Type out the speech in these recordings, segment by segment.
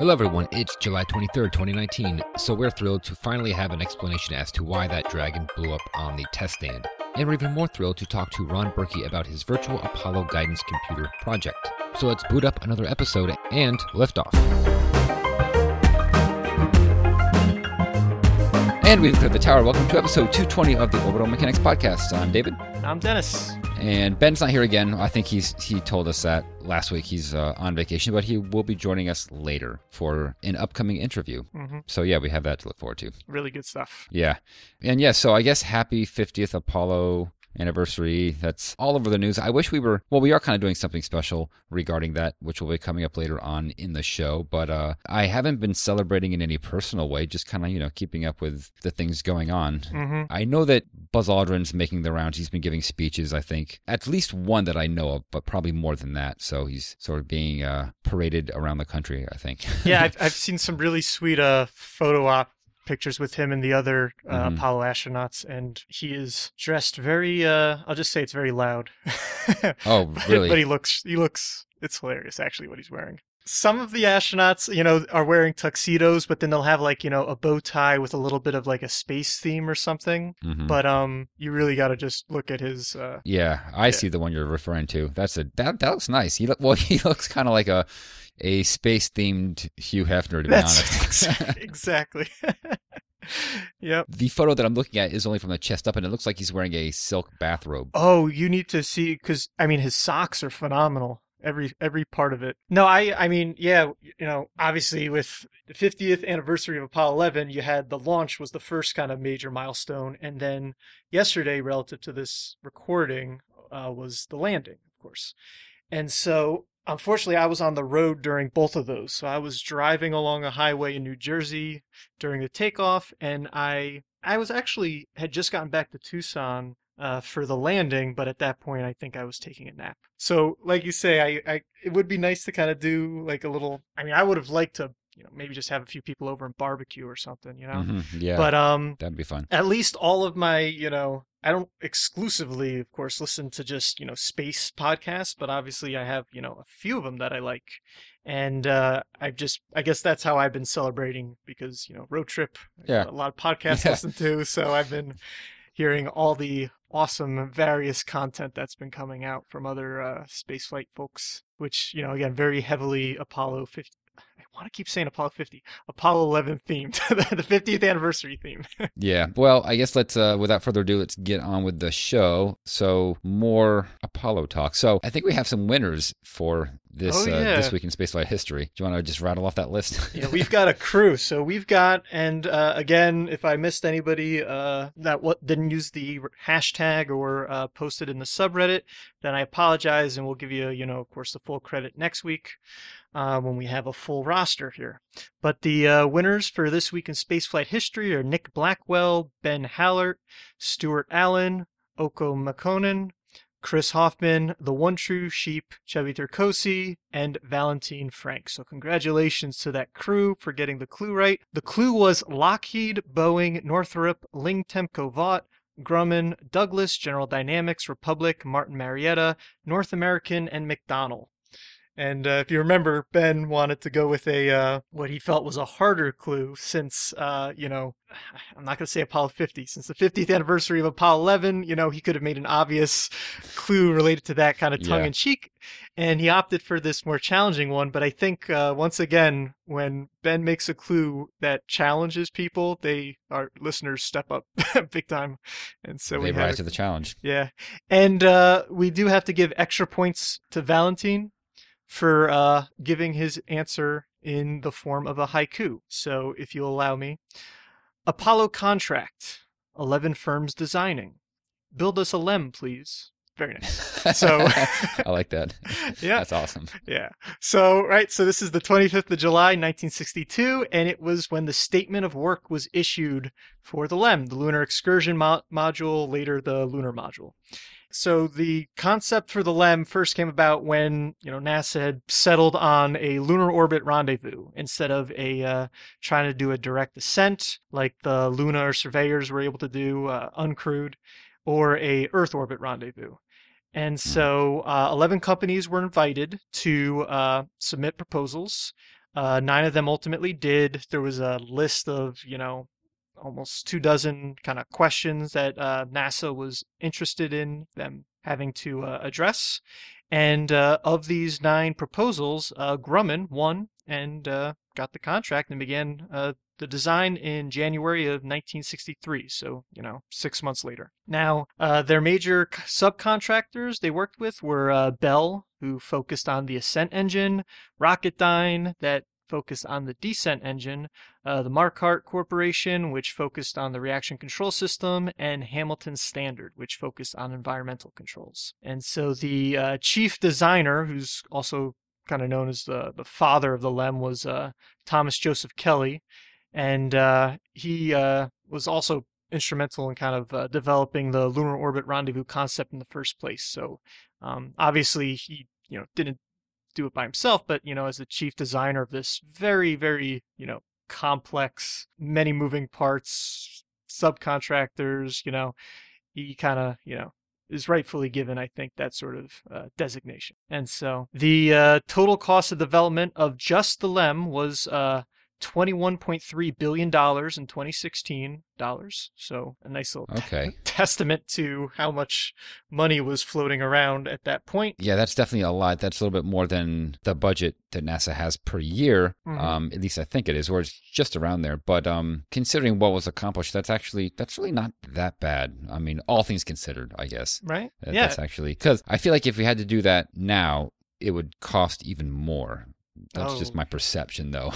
Hello, everyone. It's July 23rd, 2019. So, we're thrilled to finally have an explanation as to why that dragon blew up on the test stand. And we're even more thrilled to talk to Ron Burkey about his virtual Apollo guidance computer project. So, let's boot up another episode and liftoff. And we've cleared the tower. Welcome to episode 220 of the Orbital Mechanics Podcast. I'm David. I'm Dennis. And Ben's not here again. I think he's he told us that last week he's uh, on vacation, but he will be joining us later for an upcoming interview. Mm-hmm. So yeah, we have that to look forward to. Really good stuff. Yeah, and yeah, so I guess happy 50th Apollo anniversary. That's all over the news. I wish we were, well, we are kind of doing something special regarding that, which will be coming up later on in the show. But uh, I haven't been celebrating in any personal way, just kind of, you know, keeping up with the things going on. Mm-hmm. I know that Buzz Aldrin's making the rounds. He's been giving speeches, I think, at least one that I know of, but probably more than that. So he's sort of being uh, paraded around the country, I think. yeah, I've, I've seen some really sweet uh, photo op pictures with him and the other uh, Mhm. Apollo astronauts, and he is dressed very. Uh, I'll just say it's very loud. Oh, But- really? But he looks. He looks. It's hilarious, actually, what he's wearing. Some of the astronauts, you know, are wearing tuxedos, but then they'll have like you know a bow tie with a little bit of like a space theme or something. Mhm. But um, you really got to just look at his. Uh, Yeah, I Yeah. see the one you're referring to. That's a that that looks nice. He look well. He looks kind of like a a space themed Hugh Hefner, to be that's honest. exactly. yep. the photo that I'm looking at is only from the chest up, and it looks like he's wearing a silk bathrobe. Oh, you need to see because I mean his socks are phenomenal. Every every part of it. No, I I mean yeah, you know obviously with the 50th anniversary of Apollo 11, you had the launch was the first kind of major milestone, and then yesterday, relative to this recording, uh, was the landing, of course. And so unfortunately, I was on the road during both of those. So I was driving along a highway in New Jersey during the takeoff, and I I was actually had just gotten back to Tucson uh, for the landing, but at that point, I think I was taking a nap. So, like you say, I, I it would be nice to kind of do like a little. I mean, I would have liked to, you know, maybe just have a few people over and barbecue or something, you know. Mhm, Yeah, But um, that'd be fun. at least all of my, you know, I don't exclusively, of course, listen to just, you know, space podcasts, but obviously I have, you know, a few of them that I like. And uh, I've just, I guess that's how I've been celebrating because, you know, road trip, Yeah. a lot of podcasts Yeah. listen to. So I've been hearing all the awesome various content that's been coming out from other uh, spaceflight folks, which, you know, again, very heavily Apollo 50. I want to keep saying Apollo 50, Apollo 11 themed, the 50th anniversary theme. Yeah. Well, I guess let's, uh, without further ado, let's get on with the show. So more Apollo talk. So I think we have some winners for this Oh, uh, this week in spaceflight history. Do you want to just rattle off that list? yeah, we've got a crew. So we've got, and uh, again, if I missed anybody uh, that what didn't use the hashtag or uh, posted in the subreddit, then I apologize, and we'll give you, you know, of course, the full credit next week uh, when we have a full roster here. But the uh, winners for this week in spaceflight history are Nick Blackwell, Ben Hallert, Stuart Allen, Oko McConan, Chris Hoffman, The One True Sheep, Chevy Turcosi, and Valentine Frank. So congratulations to that crew for getting the clue right. The clue was Lockheed, Boeing, Northrop, Ling Temco Vought, Grumman, Douglas, General Dynamics, Republic, Martin Marietta, North American, and McDonnell. And uh, if you remember, Ben wanted to go with a uh, what he felt was a harder clue, since uh, you know, I'm not going to say Apollo 50, since the 50th anniversary of Apollo 11. You know, he could have made an obvious clue related to that kind of tongue in cheek, and he opted for this more challenging one. But I think uh, once again, when Ben makes a clue that challenges people, they our listeners step up big time, and so they we rise have to the challenge. yeah. And uh, we do have to give extra points to Valentine for uh, giving his answer in the form of a haiku. So if you'll allow me Apollo contract, 11 firms designing. Build us a lem, please. Very nice. So- I like that. Yeah. That's awesome. Yeah. So, right. So, this is the 25th of July, 1962, and it was when the statement of work was issued for the LEM, the Lunar Excursion Mo- Module, later the Lunar Module. So, the concept for the LEM first came about when, you know, NASA had settled on a lunar orbit rendezvous instead of a uh, trying to do a direct ascent like the lunar surveyors were able to do uh, uncrewed or a Earth orbit rendezvous. And so uh, 11 companies were invited to uh, submit proposals. Uh, nine of them ultimately did. There was a list of, you know, almost two dozen kind of questions that uh, NASA was interested in them having to uh, address. And uh, of these nine proposals, uh, Grumman won and uh, got the contract and began uh, the design in January of 1963. So, you know, six months later. Now, their major subcontractors they worked with were Bell, who focused on the ascent engine, Rocketdyne, that focused on the descent engine, uh, the Marquardt Corporation, which focused on the reaction control system, and Hamilton Standard, which focused on environmental controls. And so the uh, chief designer, who's also kind of known as the, the father of the LEM, was uh, Thomas Joseph Kelly. And uh, he uh, was also instrumental in kind of uh, developing the lunar orbit rendezvous concept in the first place. So um, obviously he you know didn't do it by himself, but you know as the chief designer of this very very you know complex, many moving parts, subcontractors, you know, he kind of you know is rightfully given, I think, that sort of uh, designation. And so the uh, total cost of development of just the LEM was uh, $21.3 billion in 2016 dollars. So a nice little Okay. testament to how much money was floating around at that point. Yeah, that's definitely a lot. That's a little bit more than the budget that NASA has per year. Mhm. Um, at least I think it is, or it's just around there. But um, considering what was accomplished, that's actually that's really not that bad. I mean, all things considered, I guess. Right? That- yeah. That's actually because I feel like if we had to do that now, it would cost even more. That's just Oh. my perception, though.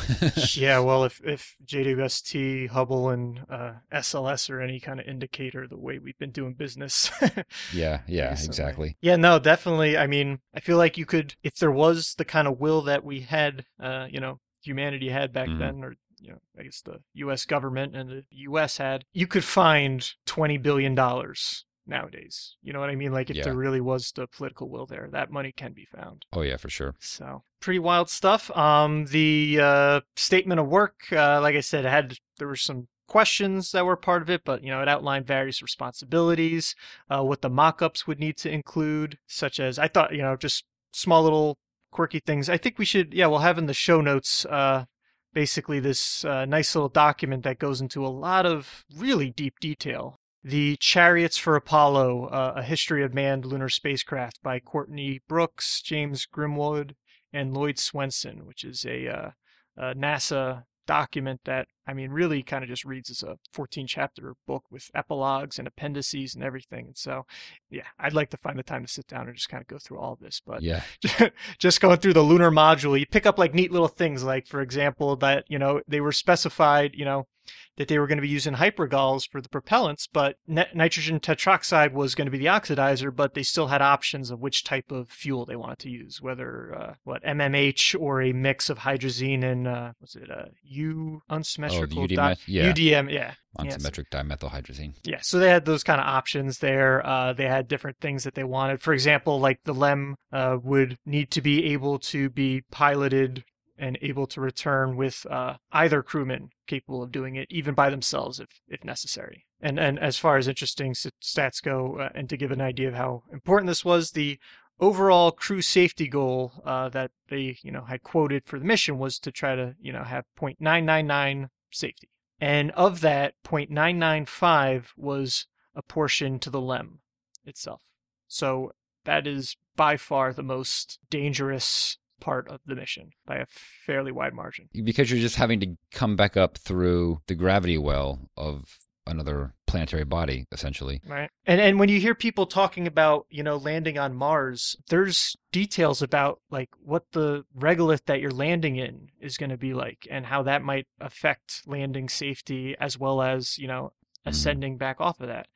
yeah, well, if if JWST, Hubble, and uh, SLS are any kind of indicator the way we've been doing business. yeah, yeah, recently. exactly. Yeah, no, definitely. I mean, I feel like you could, if there was the kind of will that we had, uh, you know, humanity had back Mhm. then, or you know, I guess the U.S. government and the U.S. had, you could find twenty billion dollars nowadays. You know what I mean? Like if Yeah. there really was the political will there, that money can be found. Oh yeah, for sure. So pretty wild stuff. Um, the uh, statement of work, uh, like I said, it had there were some questions that were part of it, but you know it outlined various responsibilities, uh, what the mock-ups would need to include, such as I thought, you know, just small little quirky things. I think we should, yeah, we'll have in the show notes. Uh, Basically, this uh, nice little document that goes into a lot of really deep detail the Chariots for Apollo, uh, A History of Manned Lunar Spacecraft by Courtney Brooks, James Grimwood, and Loyd Swenson, which is a, uh, a NASA document that, I mean, really kind of just reads as a 14 chapter book with epilogues and appendices and everything. And so, yeah, I'd like to find the time to sit down and just kind of go through all of this. But Yeah, just going through the lunar module, you pick up like neat little things, like for example, that you know they were specified, you know, that they were going to be using hypergols for the propellants, but nitrogen tetroxide was going to be the oxidizer, but they still had options of which type of fuel they wanted to use, whether uh, what MMH or a mix of hydrazine and uh, what's it, uh, U unsymmetrical UD di- met- yeah. UDM, yeah, Yes. unsymmetric dimethylhydrazine. yeah, so they had those kind of options there. Uh, they had different things that they wanted. For example, like the LEM uh, would need to be able to be piloted and able to return with uh, either crewman capable of doing it, even by themselves if, if necessary. And and as far as interesting stats go, uh, and to give an idea of how important this was, the overall crew safety goal uh, that they you know had quoted for the mission was to try to you know have 0.999 safety. And of that, 0.995 was apportioned to the LEM itself. So that is by far the most dangerous part of the mission by a fairly wide margin. because you're just having to come back up through the gravity well of another planetary body, essentially. Right. And and when you hear people talking about, you know, landing on Mars, there's details about like what the regolith that you're landing in is going to be like and how that might affect landing safety as well as, you know, Mhm. ascending back off of that.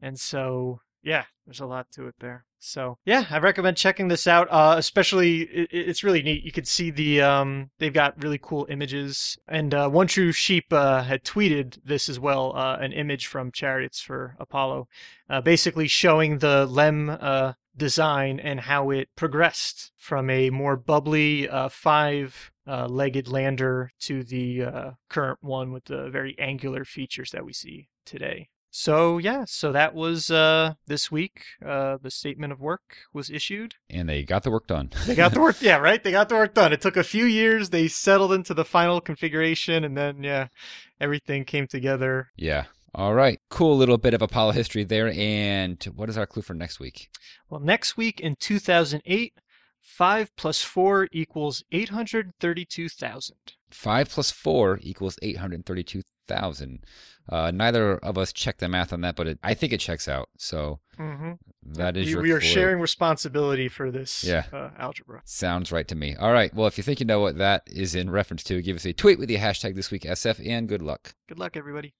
And so, yeah, there's a lot to it there. So, yeah, I recommend checking this out. Uh, especially, it, it's really neat. You can see the um, they've got really cool images. And uh, One True Sheep uh, had tweeted this as well, uh, an image from Chariots for Apollo, uh, basically showing the LEM uh, design and how it progressed from a more bubbly five. Legged lander to the current one with the very angular features that we see today. So yeah, so that was uh, this week. Uh, the statement of work was issued. And they got the work done. They got the work. Yeah, right. They got the work done. It took a few years. They settled into the final configuration, and then yeah, everything came together. yeah. All right. Cool little bit of Apollo history there. And what is our clue for next week? Well, next week in 2008, five plus four equals 832,000. Five plus four equals 832,000. Uh, neither of us checked the math on that, but it, I think it checks out. So Mm-hmm. that is we, your we are clue. sharing responsibility for this Yeah. uh, algebra. Sounds right to me. All right. Well, if you think you know what that is in reference to, give us a tweet with the hashtag this week SF and good luck. Good luck, everybody.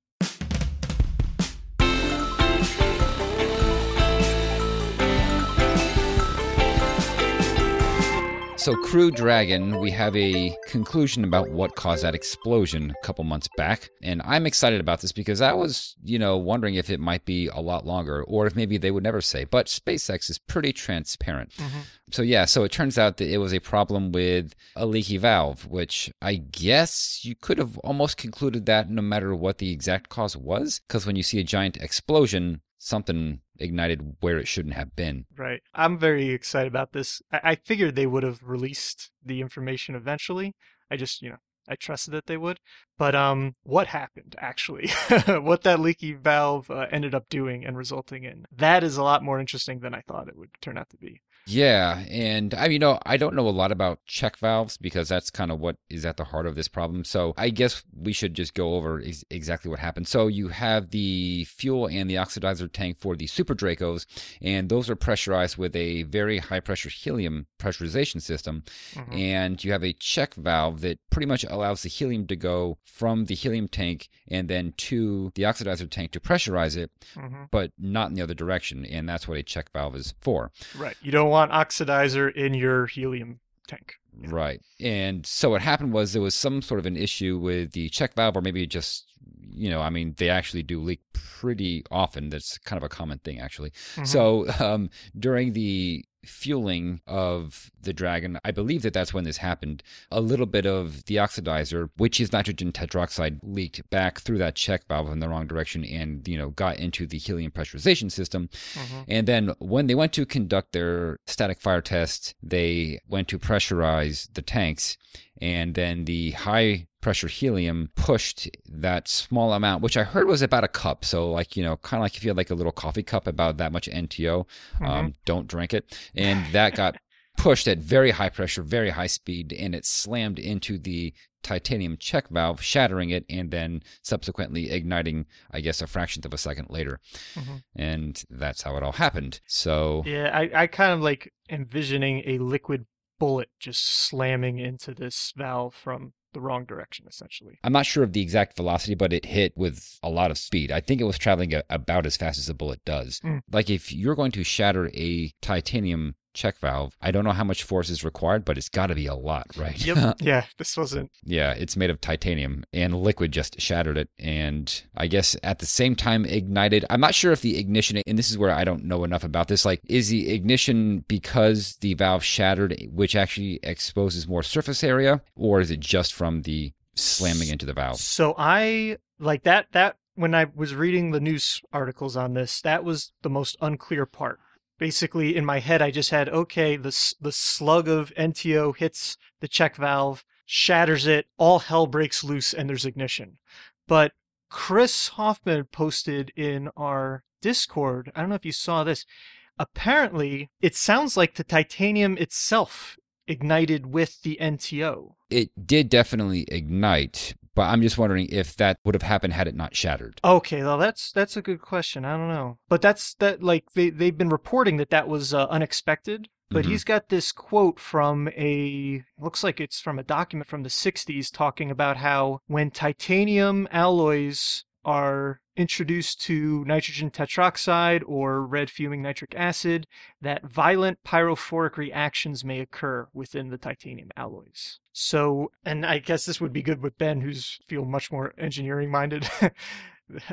So, Crew Dragon, we have a conclusion about what caused that explosion a couple months back. And I'm excited about this because I was, you know, wondering if it might be a lot longer or if maybe they would never say. But SpaceX is pretty transparent. Mm-hmm. So, yeah, so it turns out that it was a problem with a leaky valve, which I guess you could have almost concluded that no matter what the exact cause was. Because when you see a giant explosion, something ignited where it shouldn't have been. Right. I'm very excited about this. I, I figured they would have released the information eventually. I just, you know, I trusted that they would. But um, what happened actually? what that leaky valve uh, ended up doing and resulting in? That is a lot more interesting than I thought it would turn out to be. Yeah, and I mean, you know, I don't know a lot about check valves because that's kind of what is at the heart of this problem. So I guess we should just go over ex- exactly what happened. So you have the fuel and the oxidizer tank for the Super Dracos, and those are pressurized with a very high pressure helium pressurization system. Mhm. And you have a check valve that pretty much allows the helium to go from the helium tank and then to the oxidizer tank to pressurize it, Mhm. but not in the other direction. And that's what a check valve is for. Right. You don't want oxidizer in your helium tank. Right. And so what happened was there was some sort of an issue with the check valve, or maybe just, you know, I mean, they actually do leak pretty often. That's kind of a common thing, actually. Mhm. So um, during the fueling of the Dragon, I believe that that's when this happened. A little bit of the oxidizer, which is nitrogen tetroxide, leaked back through that check valve in the wrong direction and, you know, got into the helium pressurization system. Mhm. And then when they went to conduct their static fire test, they went to pressurize the tanks. And then the high pressure helium pushed that small amount, which I heard was about a cup. So, like, you know, kind of like if you had like a little coffee cup, about that much NTO, um, don't drink it. And that got pushed at very high pressure, very high speed, and it slammed into the titanium check valve, shattering it, and then subsequently igniting, I guess, a fraction of a second later. Mhm. And that's how it all happened. So, Yeah, I, I kind of like envisioning a liquid bullet just slamming into this valve from the wrong direction, essentially. I'm not sure of the exact velocity, but it hit with a lot of speed. I think it was traveling a, about as fast as a bullet does. Mm. Like if you're going to shatter a titanium check valve, I don't know how much force is required, but it's got to be a lot, right? Yep. yeah, this wasn't. yeah, it's made of titanium and liquid just shattered it. And I guess at the same time ignited. I'm not sure if the ignition, and this is where I don't know enough about this, like, is the ignition because the valve shattered, which actually exposes more surface area, or is it just from the slamming into the valve? So I like that. That when I was reading the news articles on this, that was the most unclear part. Basically, in my head, I just had okay, the the slug of NTO hits the check valve, shatters it, all hell breaks loose, and there's ignition. But Chris Hoffman posted in our Discord. I don't know if you saw this. Apparently, it sounds like the titanium itself ignited with the NTO. It did definitely ignite, but I'm just wondering if that would have happened had it not shattered. Okay, well that's that's a good question. I don't know, but that's that like they they've been reporting that that was uh, unexpected. But Mhm. he's got this quote from a looks like it's from a document from the '60s talking about how when titanium alloys are introduced to nitrogen tetroxide or red fuming nitric acid, that violent pyrophoric reactions may occur within the titanium alloys. So, and I guess this would be good with Ben, who's feel much more engineering minded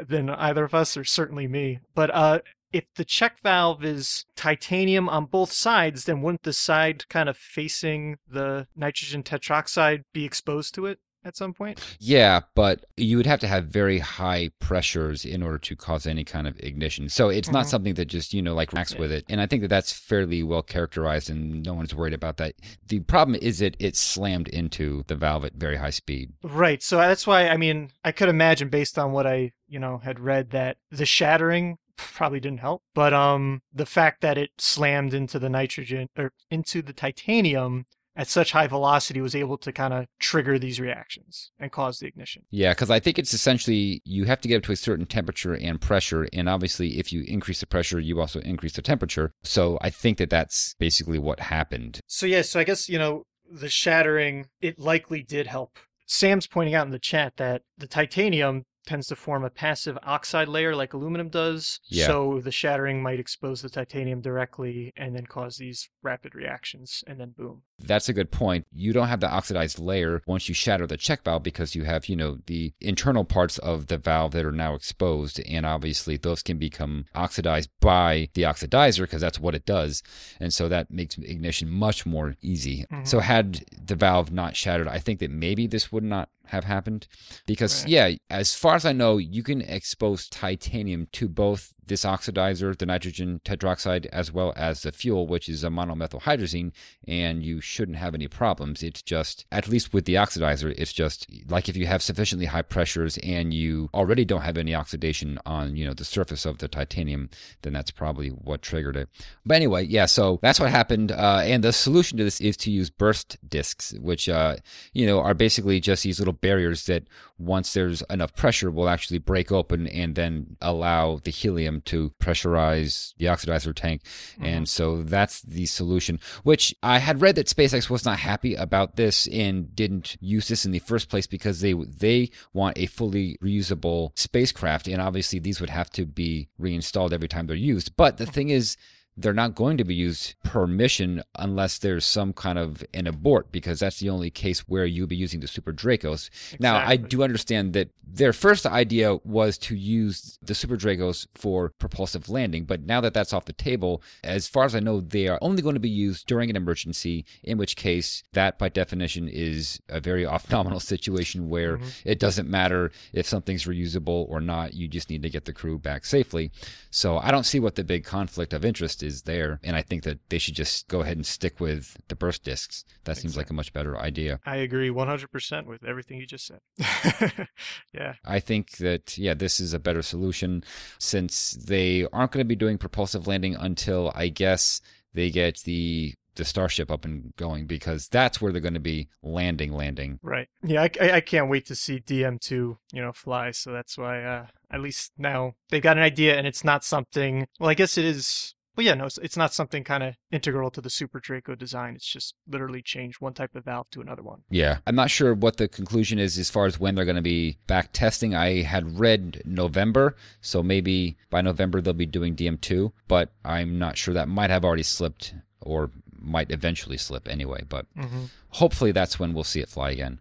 than either of us, or certainly me. But uh, if the check valve is titanium on both sides, then wouldn't the side kind of facing the nitrogen tetroxide be exposed to it? At some point. Yeah, but you would have to have very high pressures in order to cause any kind of ignition. So it's not Mhm. something that just, you know, like racks Yeah. with it. And I think that that's fairly well characterized and no one's worried about that. The problem is that it slammed into the valve at very high speed. Right. So that's why I mean I could imagine based on what I you know had read that the shattering probably didn't help, but um the fact that it slammed into the nitrogen or into the titanium at such high velocity was able to kind of trigger these reactions and cause the ignition. Yeah, because I think it's essentially you have to get up to a certain temperature and pressure. And obviously, if you increase the pressure, you also increase the temperature. So I think that that's basically what happened. So yeah, so I guess you know the shattering it likely did help. Sam's pointing out in the chat that the titanium tends to form a passive oxide layer like aluminum does. Yeah. So the shattering might expose the titanium directly and then cause these rapid reactions and then boom. That's a good point. You don't have the oxidized layer once you shatter the check valve because you have, you know, the internal parts of the valve that are now exposed. And obviously, those can become oxidized by the oxidizer because that's what it does. And so that makes ignition much more easy. Mhm. So, had the valve not shattered, I think that maybe this would not have happened because, Right. yeah, as far as I know, you can expose titanium to both this oxidizer, the nitrogen tetroxide, as well as the fuel, which is a monomethylhydrazine, and you shouldn't have any problems. It's just, at least with the oxidizer, it's just like if you have sufficiently high pressures and you already don't have any oxidation on, you know, the surface of the titanium, then that's probably what triggered it. But anyway, yeah, so that's what happened. Uh, and the solution to this is to use burst discs, which, uh, you know, are basically just these little barriers that once there's enough pressure will actually break open and then allow the helium to pressurize the oxidizer tank. Mm-hmm. And so that's the solution, which I had read that SpaceX was not happy about this and didn't use this in the first place because they they want a fully reusable spacecraft and obviously these would have to be reinstalled every time they're used. But the thing is they're not going to be used per mission unless there's some kind of an abort because that's the only case where you'll be using the Super Dracos. Now, I do understand that their first idea was to use the Super Dracos for propulsive landing, but now that that's off the table, as far as I know, they are only going to be used during an emergency, in which case that by definition is a very off nominal situation where Mhm. it doesn't matter if something's reusable or not, you just need to get the crew back safely. So I don't see what the big conflict of interest is there, and I think that they should just go ahead and stick with the burst discs. That seems like a much better idea. I agree 100% with everything you just said. yeah. I think that yeah, this is a better solution since they aren't going to be doing propulsive landing until I guess they get the the starship up and going because that's where they're going to be landing landing. Right. Yeah, I, I, I can't wait to see DM2, you know, fly. So that's why, uh, at least now they've got an idea and it's not something, well, I guess it is, well, yeah, no, it's, it's not something kind of integral to the Super Draco design. It's just literally changed one type of valve to another one. Yeah. I'm not sure what the conclusion is as far as when they're going to be back testing. I had read November, so maybe by November they'll be doing DM2, but I'm not sure that might have already slipped or might eventually slip anyway, but Mm-hmm. hopefully that's when we'll see it fly again.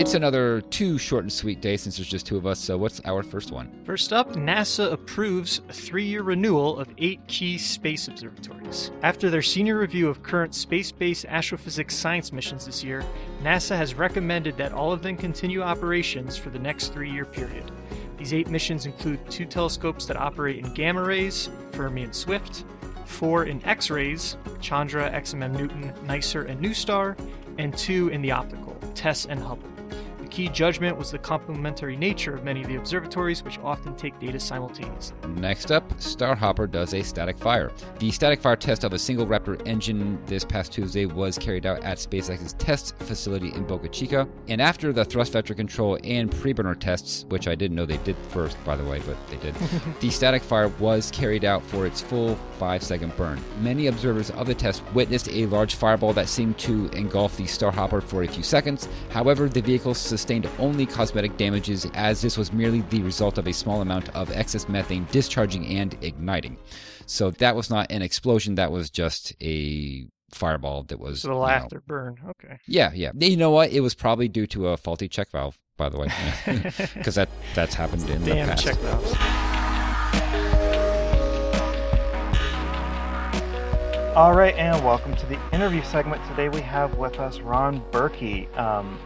It's another two short and sweet days since there's just two of us. So, what's our first one? First up, NASA approves a three year renewal of eight key space observatories. After their senior review of current space based astrophysics science missions this year, NASA has recommended that all of them continue operations for the next three year period. These eight missions include two telescopes that operate in gamma rays, Fermi and Swift, four in X rays, Chandra, XMM Newton, NICER, and NuSTAR, and two in the optical, TESS and Hubble. Key judgment was the complementary nature of many of the observatories, which often take data simultaneously. Next up, Starhopper does a static fire. The static fire test of a single Raptor engine this past Tuesday was carried out at SpaceX's test facility in Boca Chica. And after the thrust vector control and preburner tests, which I didn't know they did first, by the way, but they did, the static fire was carried out for its full five second burn. Many observers of the test witnessed a large fireball that seemed to engulf the Starhopper for a few seconds. However, the vehicle sustained only cosmetic damages as this was merely the result of a small amount of excess methane discharging and igniting. So that was not an explosion, that was just a fireball that was So the you know- laughter burn. Okay. yeah, yeah. You know what? It was probably due to a faulty check valve, by the way, because that that's happened in the Damn past. check valves. All right, and welcome to the interview segment. Today we have with us Ron Burkey, um,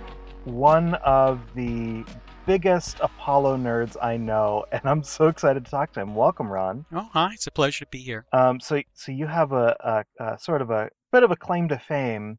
one of the biggest Apollo nerds I know, and I'm so excited to talk to him. Welcome, Ron. Oh, hi! It's a pleasure to be here. Um, so, so you have a, a, a, sort of a bit of a claim to fame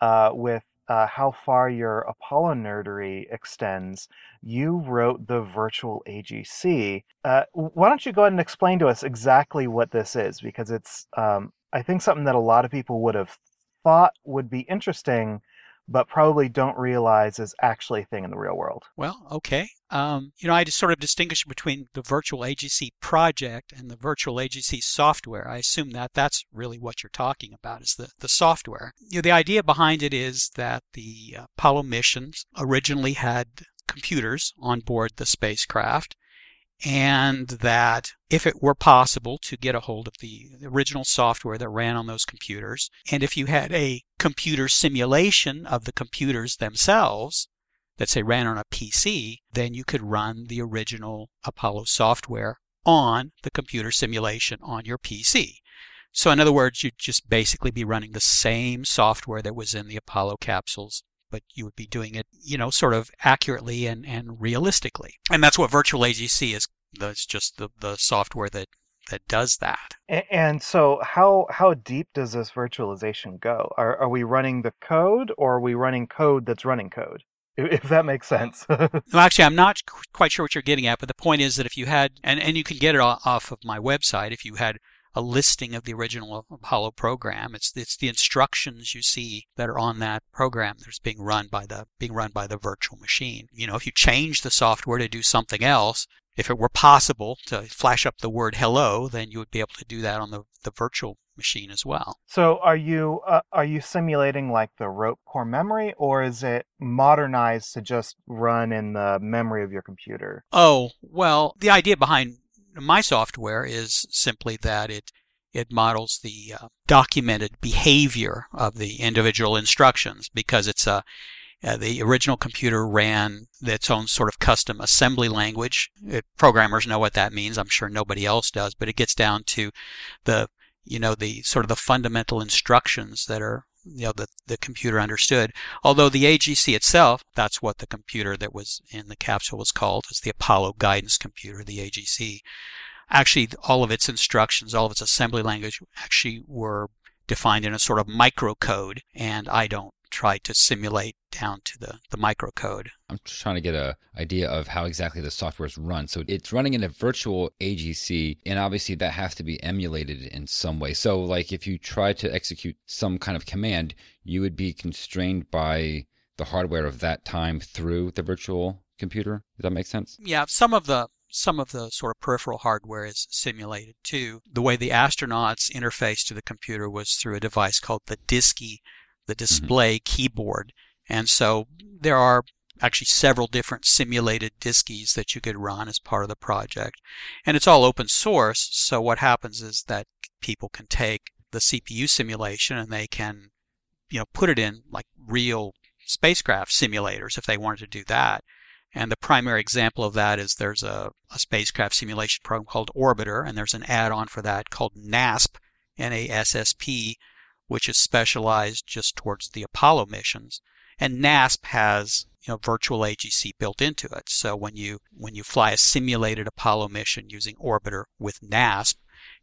uh, with uh, how far your Apollo nerdery extends. You wrote the virtual AGC. Uh, why don't you go ahead and explain to us exactly what this is? Because it's, um, I think, something that a lot of people would have thought would be interesting but probably don't realize is actually a thing in the real world. Well, okay. Um, you know, I just sort of distinguish between the virtual AGC project and the virtual AGC software. I assume that that's really what you're talking about is the, the software. You know, the idea behind it is that the Apollo missions originally had computers on board the spacecraft and that if it were possible to get a hold of the original software that ran on those computers, and if you had a computer simulation of the computers themselves that say ran on a PC, then you could run the original Apollo software on the computer simulation on your PC. So in other words, you'd just basically be running the same software that was in the Apollo capsules but you would be doing it, you know, sort of accurately and, and realistically. And that's what virtual AGC is. That's just the, the software that that does that. And so, how how deep does this virtualization go? Are are we running the code, or are we running code that's running code? If that makes sense. well, actually, I'm not quite sure what you're getting at, but the point is that if you had, and, and you can get it off of my website, if you had a listing of the original Apollo program. It's it's the instructions you see that are on that program that's being run by the being run by the virtual machine. You know, if you change the software to do something else, if it were possible to flash up the word hello, then you would be able to do that on the, the virtual machine as well. So are you uh, are you simulating like the rope core memory or is it modernized to just run in the memory of your computer? Oh, well, the idea behind my software is simply that it it models the uh, documented behavior of the individual instructions because it's a uh, the original computer ran its own sort of custom assembly language. It, programmers know what that means. I'm sure nobody else does, but it gets down to the you know the sort of the fundamental instructions that are you know the, the computer understood. Although the AGC itself, that's what the computer that was in the capsule was called, is the Apollo Guidance Computer, the AGC. Actually, all of its instructions, all of its assembly language, actually were defined in a sort of microcode, and I don't try to simulate down to the, the microcode. I'm just trying to get an idea of how exactly the software is run. So it's running in a virtual AGC, and obviously that has to be emulated in some way. So, like if you try to execute some kind of command, you would be constrained by the hardware of that time through the virtual computer. Does that make sense? Yeah, some of the some of the sort of peripheral hardware is simulated too. The way the astronauts interfaced to the computer was through a device called the DSKY the mm-hmm. display mm-hmm. keyboard. And so there are actually several different simulated DSKYs that you could run as part of the project. And it's all open source, so what happens is that people can take the CPU simulation and they can you know put it in like real spacecraft simulators if they wanted to do that. And the primary example of that is there's a, a spacecraft simulation program called Orbiter, and there's an add-on for that called NASSP, N-A-S-S-P, which is specialized just towards the Apollo missions. And NASSP has you know virtual AGC built into it. So when you when you fly a simulated Apollo mission using Orbiter with NASSP,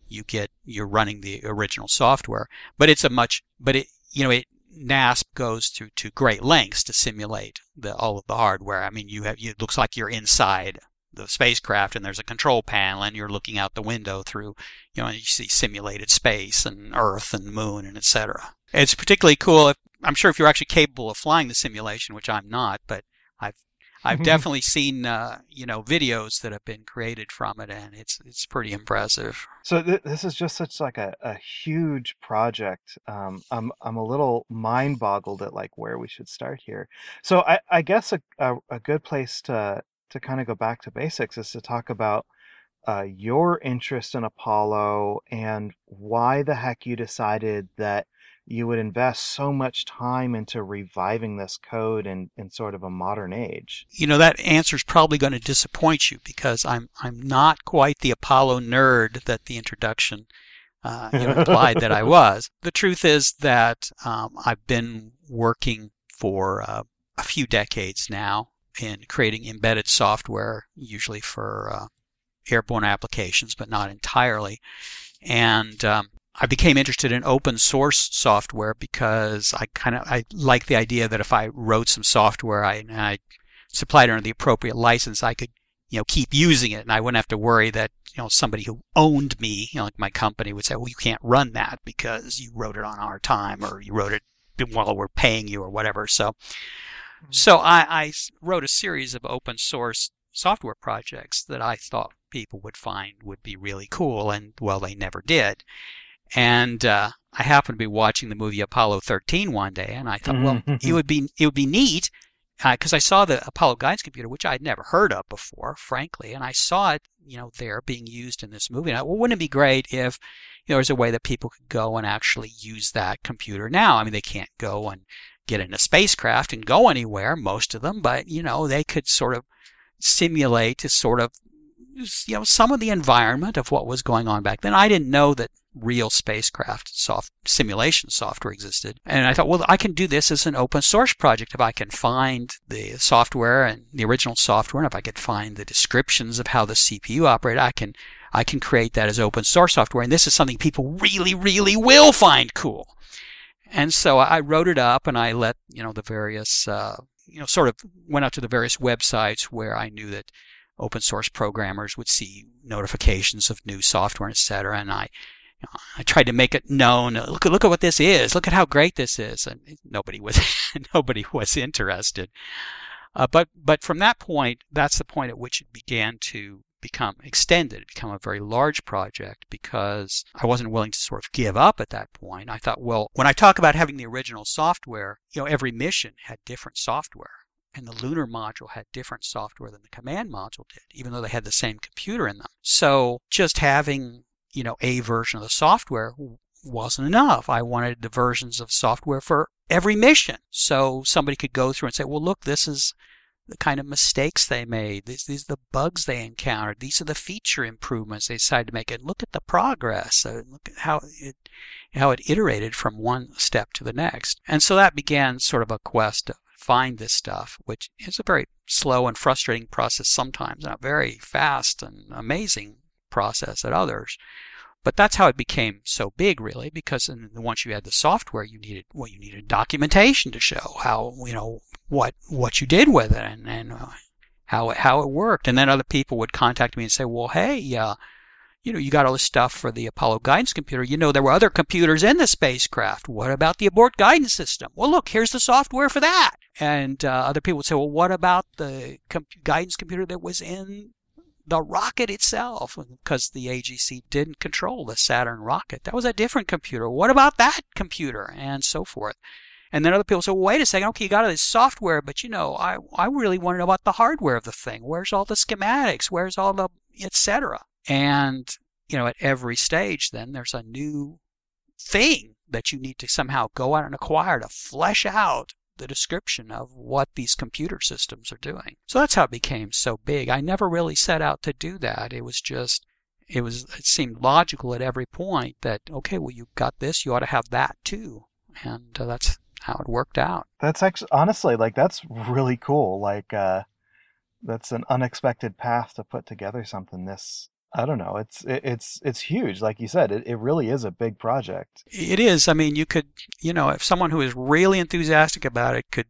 you get you're running the original software. But it's a much but it you know it NASSP goes to, to great lengths to simulate the, all of the hardware. I mean, you have it looks like you're inside the spacecraft and there's a control panel and you're looking out the window through, you know, you see simulated space and Earth and moon and etc. It's particularly cool. If, I'm sure if you're actually capable of flying the simulation, which I'm not, but I've I've definitely seen uh, you know videos that have been created from it, and it's it's pretty impressive. So th- this is just such like a, a huge project. Um, I'm I'm a little mind boggled at like where we should start here. So I, I guess a, a, a good place to to kind of go back to basics is to talk about uh, your interest in Apollo and why the heck you decided that you would invest so much time into reviving this code in, in sort of a modern age. You know that answer is probably going to disappoint you because I'm I'm not quite the Apollo nerd that the introduction uh, you know, implied that I was. The truth is that um, I've been working for uh, a few decades now in creating embedded software, usually for uh, airborne applications, but not entirely. And um, I became interested in open source software because I kind of I like the idea that if I wrote some software, I, I supplied it under the appropriate license, I could you know keep using it, and I wouldn't have to worry that you know somebody who owned me, you know, like my company, would say, well, you can't run that because you wrote it on our time or you wrote it while we're paying you or whatever. So, hmm. so I, I wrote a series of open source software projects that I thought people would find would be really cool, and well, they never did. And uh, I happened to be watching the movie Apollo 13 one day, and I thought, well, it would be it would be neat because uh, I saw the Apollo guidance computer, which I'd never heard of before, frankly, and I saw it, you know, there being used in this movie. And I, well, wouldn't it be great if you know, there's a way that people could go and actually use that computer now? I mean, they can't go and get in a spacecraft and go anywhere, most of them, but you know, they could sort of simulate to sort of you know some of the environment of what was going on back then. I didn't know that real spacecraft soft simulation software existed. And I thought, well, I can do this as an open source project if I can find the software and the original software, and if I could find the descriptions of how the CPU operated, I can I can create that as open source software. And this is something people really, really will find cool. And so I wrote it up and I let, you know, the various, uh, you know, sort of went out to the various websites where I knew that open source programmers would see notifications of new software, et cetera. And I, I tried to make it known. Look at look at what this is. Look at how great this is. And nobody was nobody was interested. Uh, but but from that point, that's the point at which it began to become extended, become a very large project because I wasn't willing to sort of give up at that point. I thought, well, when I talk about having the original software, you know, every mission had different software. And the lunar module had different software than the command module did, even though they had the same computer in them. So just having you know, a version of the software wasn't enough. I wanted the versions of software for every mission. So somebody could go through and say, well, look, this is the kind of mistakes they made. These, these are the bugs they encountered. These are the feature improvements they decided to make. And look at the progress. Uh, look at how it, how it iterated from one step to the next. And so that began sort of a quest to find this stuff, which is a very slow and frustrating process sometimes, a very fast and amazing process at others. But that's how it became so big, really, because once you had the software, you needed well, you needed documentation to show how you know what what you did with it and and uh, how it, how it worked. And then other people would contact me and say, well, hey, uh, you know, you got all this stuff for the Apollo guidance computer. You know, there were other computers in the spacecraft. What about the abort guidance system? Well, look, here's the software for that. And uh, other people would say, well, what about the guidance computer that was in the rocket itself, because the AGC didn't control the Saturn rocket. That was a different computer. What about that computer? And so forth. And then other people say, well, wait a second, okay, you got all this software, but you know, I, I really want to know about the hardware of the thing. Where's all the schematics? Where's all the etc. And, you know, at every stage then there's a new thing that you need to somehow go out and acquire to flesh out the description of what these computer systems are doing. So that's how it became so big. I never really set out to do that. It was just it was it seemed logical at every point that okay, well you've got this, you ought to have that too. And uh, that's how it worked out. That's actually honestly like that's really cool. Like uh that's an unexpected path to put together something this I don't know. It's it's it's huge, like you said. It it really is a big project. It is. I mean, you could, you know, if someone who is really enthusiastic about it could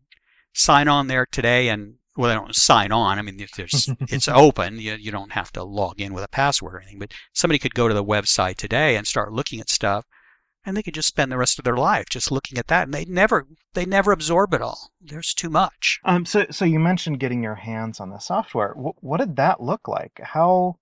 sign on there today and well, they don't sign on. I mean, if there's it's open. You you don't have to log in with a password or anything. But somebody could go to the website today and start looking at stuff, and they could just spend the rest of their life just looking at that, and they never they never absorb it all. There's too much. Um. So so you mentioned getting your hands on the software. W- what did that look like? How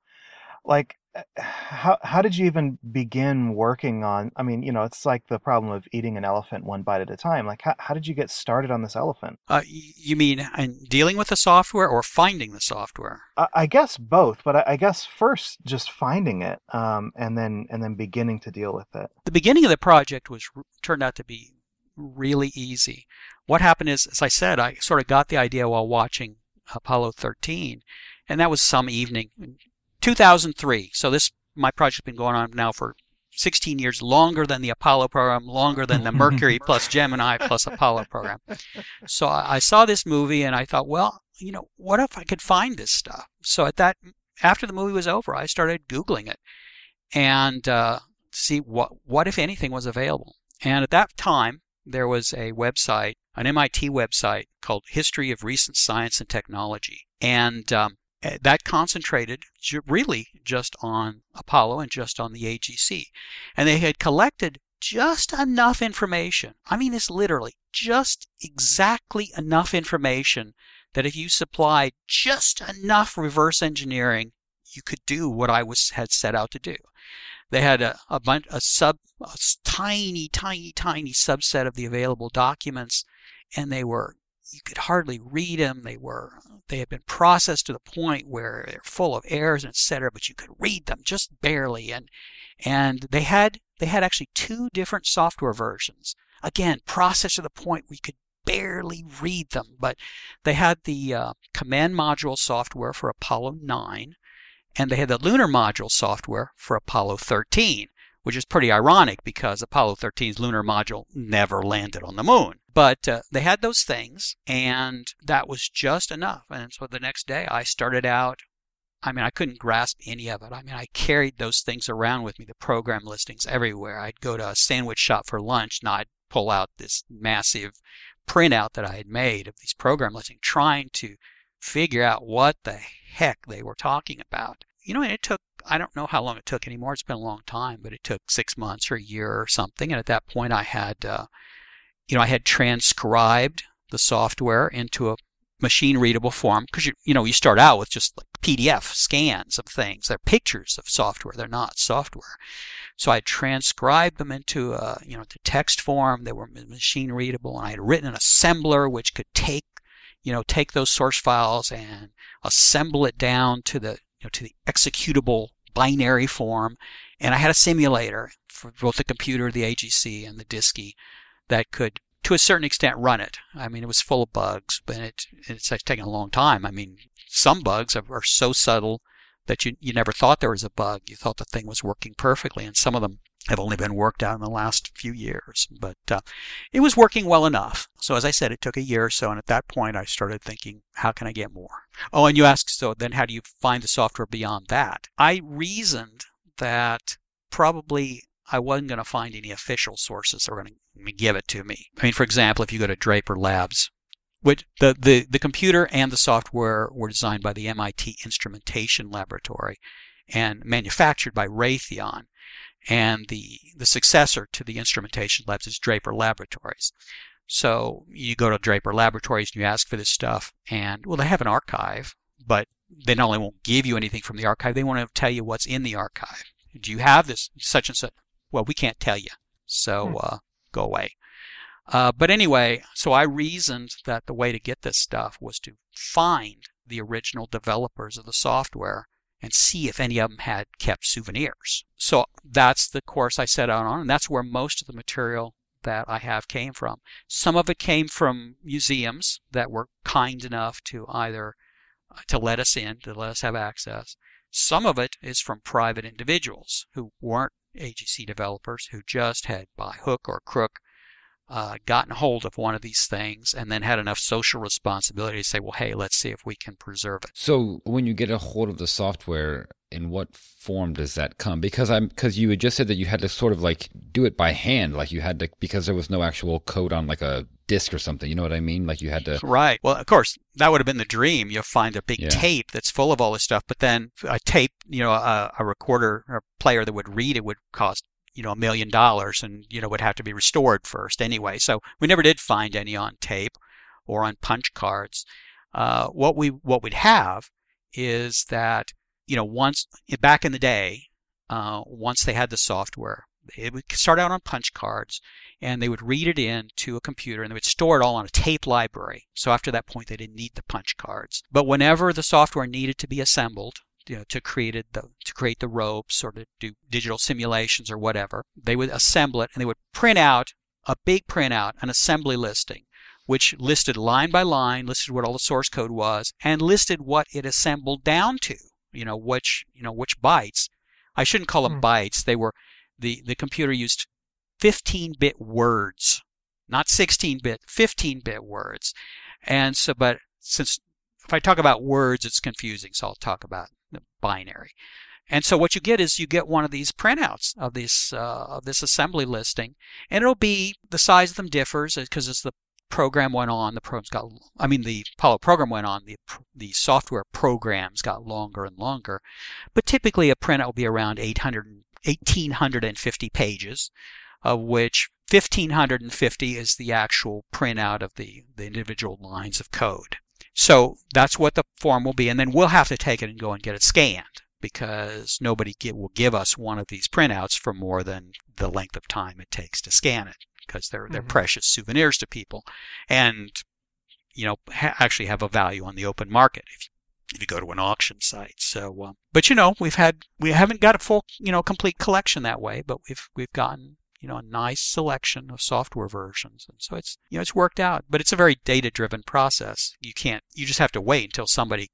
like eh, how how did you even begin working on i mean you know it's like the problem of eating an elephant one bite at a time like how, how did you get started on this elephant? Uh, you mean in dealing with the software or finding the software? I, I guess both but I, I, guess first just finding it um, and then and then beginning to deal with it. The beginning of the project was turned out to be really easy. What happened is as i said i sort of got the idea while watching apollo 13 and that was some evening 2003. So this my project's been going on now for 16 years longer than the Apollo program, longer than the Mercury plus Gemini plus Apollo program. So I, I saw this movie and I thought, well, you know, what if I could find this stuff? So at that, after the movie was over, I started Googling it and uh, see what, what, if anything, was available. And at that time, there was a website, an MIT website called History of Recent Science and Technology. And um, Eh, that concentrated really just on Apollo and just on the AGC. And they had collected just enough information. I mean, it's literally just exactly enough information that if you supplied just enough reverse engineering, you could do what I was had set out to do. They had a, a bunch, a sub, a tiny, tiny, tiny subset of the available documents, and they were you could hardly read them. They were they had been processed to the point where they're full of errors and etc. But you could read them just barely, and and they had they had actually two different software versions. Again, processed to the point we could barely read them. But they had the uh, command module software for Apollo 9, and they had the lunar module software for Apollo 13, which is pretty ironic because Apollo 13's lunar module never landed on the moon. But uh, they had those things, and that was just enough. And so the next day I started out. I mean, I couldn't grasp any of it. I mean, I carried those things around with me, the program listings everywhere. I'd go to a sandwich shop for lunch and I'd pull out this massive printout that I had made of these program listings, trying to figure out what the heck they were talking about. You know, and it took, I don't know how long it took anymore. It's been a long time, but it took six months or a year or something. And at that point, I had, uh, you know, I had transcribed the software into a machine readable form because you you know you start out with just like PDF scans of things. They're pictures of software. They're not software. So I transcribed them into a, you know to text form. They were machine readable, and I had written an assembler which could take you know take those source files and assemble it down to the you know to the executable binary form. And I had a simulator for both the computer, the AGC, and the DSKY that could to a certain extent run it. I mean, it was full of bugs, but it, it's taken a long time. I mean, some bugs are, are so subtle that you, you never thought there was a bug. You thought the thing was working perfectly, and some of them have only been worked out in the last few years. But uh, it was working well enough. So as I said, it took a year or so, and at that point, I started thinking, how can I get more? Oh, and you ask, so then how do you find the software beyond that? I reasoned that probably I wasn't going to find any official sources that were going to give it to me. I mean, for example, if you go to Draper Labs, which the, the, the computer and the software were designed by the MIT Instrumentation Laboratory and manufactured by Raytheon. And the, the successor to the instrumentation labs is Draper Laboratories. So you go to Draper Laboratories and you ask for this stuff, and well, they have an archive, but they not only won't give you anything from the archive, they want to tell you what's in the archive. Do you have this such and such? well, we can't tell you. So hmm. uh, go away. Uh, but anyway, so I reasoned that the way to get this stuff was to find the original developers of the software and see if any of them had kept souvenirs. So that's the course I set out on, and that's where most of the material that I have came from. Some of it came from museums that were kind enough to either uh, to let us in, to let us have access. Some of it is from private individuals who weren't AGC developers who just had, by hook or crook, uh, gotten hold of one of these things and then had enough social responsibility to say, well, hey, let's see if we can preserve it. So when you get a hold of the software, in what form does that come? Because I'm because you had just said that you had to sort of like do it by hand, like you had to because there was no actual code on like a disk or something. You know what I mean? Like you had to. Right. Well, of course, that would have been the dream. You'll find a big yeah. tape that's full of all this stuff, but then a tape, you know, a, a recorder or player that would read it would cost you know a million dollars, and you know would have to be restored first anyway. So we never did find any on tape or on punch cards. Uh, what we what we'd have is that you know once back in the day, uh, once they had the software, it would start out on punch cards and they would read it in to a computer and they would store it all on a tape library. So after that point, they didn't need the punch cards. But whenever the software needed to be assembled, you know, to create the to create the ropes or to do digital simulations or whatever, they would assemble it and they would print out a big printout, an assembly listing, which listed line by line, listed what all the source code was, and listed what it assembled down to. You know which you know which bytes. I shouldn't call them hmm. bytes. They were the, the computer used 15 bit words, not 16 bit, 15 bit words. And so, but since if I talk about words, it's confusing, so I'll talk about binary. And so what you get is you get one of these printouts of this uh, of this assembly listing, and it'll be the size of them differs because as the program went on, the programs got I mean the Apollo program went on, the the software programs got longer and longer, but typically a printout will be around 800 1850 pages, of which 1550 is the actual printout of the, the individual lines of code. So that's what the form will be, and then we'll have to take it and go and get it scanned because nobody get, will give us one of these printouts for more than the length of time it takes to scan it because they're they're mm-hmm. precious souvenirs to people, and you know ha- actually have a value on the open market if you, if you go to an auction site. So, um, but you know we've had we haven't got a full you know complete collection that way, but we've we've gotten you know a nice selection of software versions and so it's you know it's worked out but it's a very data driven process you can't you just have to wait until somebody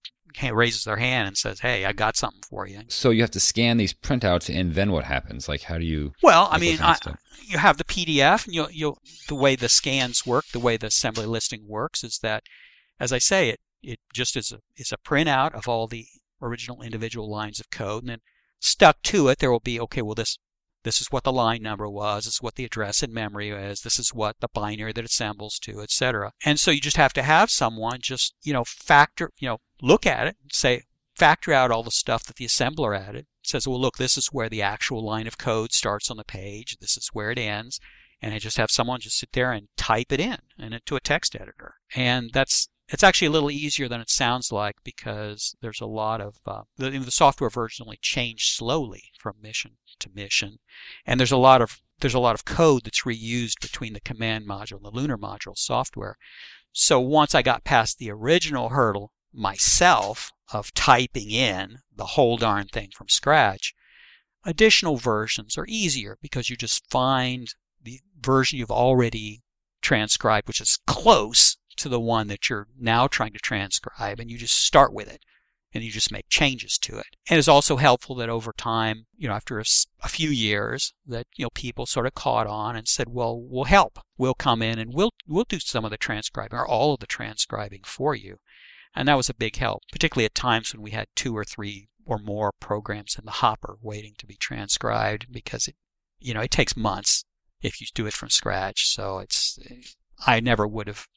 raises their hand and says, "Hey, I got something for you." So you have to scan these printouts, and then what happens? Like, how do you? Well, I mean, I, you have the PDF, and you you the way the scans work, the way the assembly listing works is that, as I say, it it just is a is a printout of all the original individual lines of code, and then stuck to it there will be okay. Well, this this is what the line number was, this is what the address in memory is, this is what the binary that it assembles to, etc. And so you just have to have someone just, you know, factor, you know, look at it, say, factor out all the stuff that the assembler added. Says, well, look, this is where the actual line of code starts on the page. This is where it ends. And I just have someone just sit there and type it in and into a text editor. And that's it's actually a little easier than it sounds like because there's a lot of uh, the, the software version only change slowly from mission to mission, and there's a lot of there's a lot of code that's reused between the command module and the lunar module software. So once I got past the original hurdle myself of typing in the whole darn thing from scratch, additional versions are easier because you just find the version you've already transcribed, which is close to the one that you're now trying to transcribe, and you just start with it and you just make changes to it. And it's also helpful that over time, you know, after a, a, few years, that you know people sort of caught on and said, "Well, we'll help. We'll come in and we'll we'll do some of the transcribing or all of the transcribing for you." And that was a big help, particularly at times when we had two or three or more programs in the hopper waiting to be transcribed because it, you know, it takes months if you do it from scratch. So it's I never would have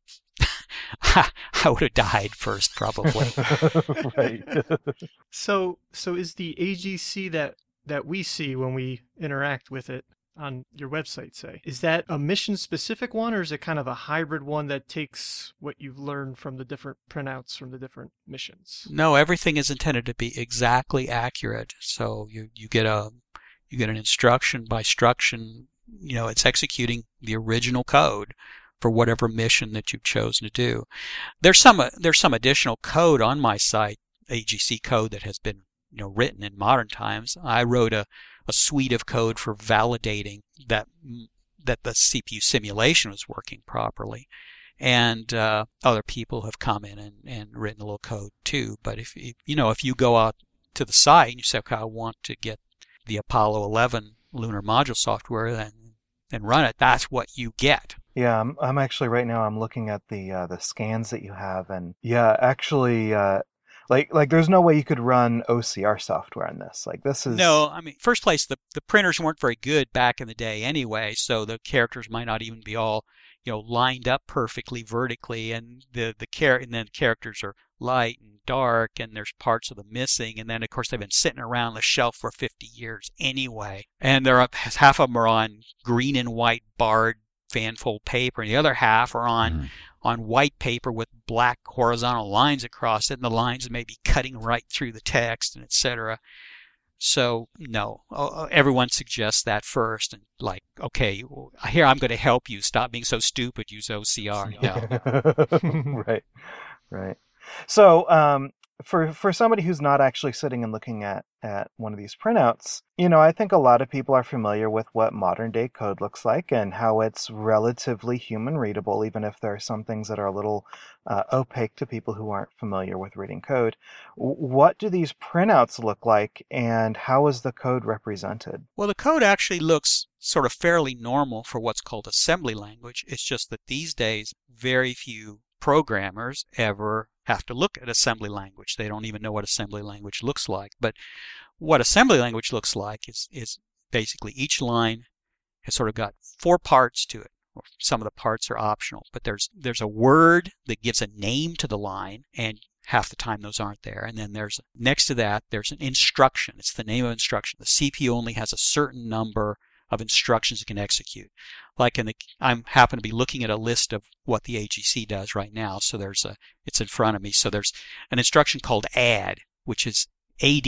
I would have died first, probably. right. so, so is the AGC that that we see when we interact with it on your website, say, is that a mission specific one, or is it kind of a hybrid one that takes what you've learned from the different printouts from the different missions? No, everything is intended to be exactly accurate. So you you get a you get an instruction by instruction. You know, it's executing the original code for whatever mission that you've chosen to do. There's some there's some additional code on my site, AGC code that has been you know written in modern times. I wrote a, a suite of code for validating that that the CPU simulation was working properly. And uh, other people have come in and, and written a little code too. But if, if you know if you go out to the site and you say, okay, I want to get the Apollo 11 lunar module software and and run it, that's what you get. Yeah, I'm, I'm actually right now. I'm looking at the uh, the scans that you have, and yeah, actually, uh, like like there's no way you could run OCR software on this. Like this is no. I mean, first place, the the printers weren't very good back in the day anyway, so the characters might not even be all you know lined up perfectly vertically, and the the char- and then the characters are light and dark, and there's parts of them missing, and then of course they've been sitting around the shelf for 50 years anyway, and they're up half of them are on green and white barred fanfold paper, and the other half are on mm. on white paper with black horizontal lines across it, and the lines may be cutting right through the text, and etc. So no, everyone suggests that first, and like, okay, here I'm going to help you. Stop being so stupid. Use OCR. Yeah. right, right. So um, for for somebody who's not actually sitting and looking at at one of these printouts, you know, I think a lot of people are familiar with what modern day code looks like and how it's relatively human readable, even if there are some things that are a little uh, opaque to people who aren't familiar with reading code. What do these printouts look like, and how is the code represented? Well, the code actually looks sort of fairly normal for what's called assembly language. It's just that these days, very few programmers ever have to look at assembly language. They don't even know what assembly language looks like. But what assembly language looks like is, is basically each line has sort of got four parts to it. Some of the parts are optional, but there's there's a word that gives a name to the line, and half the time those aren't there. And then there's next to that there's an instruction. It's the name of instruction. The CPU only has a certain number of instructions it can execute. Like in the, I'm happen to be looking at a list of what the AGC does right now. So there's a, it's in front of me. So there's an instruction called add, which is AD,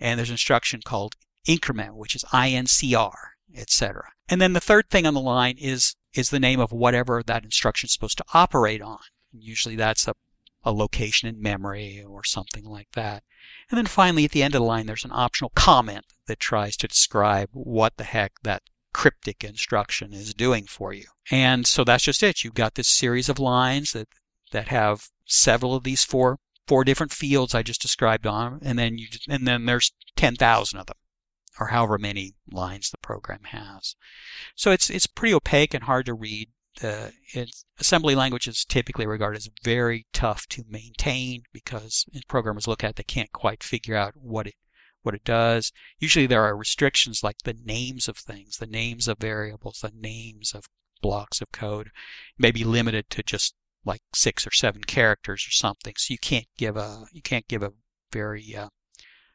and there's an instruction called increment, which is INCR, etc. And then the third thing on the line is is the name of whatever that instruction is supposed to operate on. Usually that's a, a location in memory or something like that. And then finally, at the end of the line, there's an optional comment that tries to describe what the heck that cryptic instruction is doing for you. And so that's just it. You've got this series of lines that, that have several of these four four different fields I just described on, and then you and then there's 10,000 of them, or however many lines the program has. So it's it's pretty opaque and hard to read uh, assembly language is typically regarded as very tough to maintain because programmers look at it, they can't quite figure out what it what it does. Usually there are restrictions like the names of things, the names of variables, the names of blocks of code may be limited to just like six or seven characters or something. So you can't give a you can't give a very uh,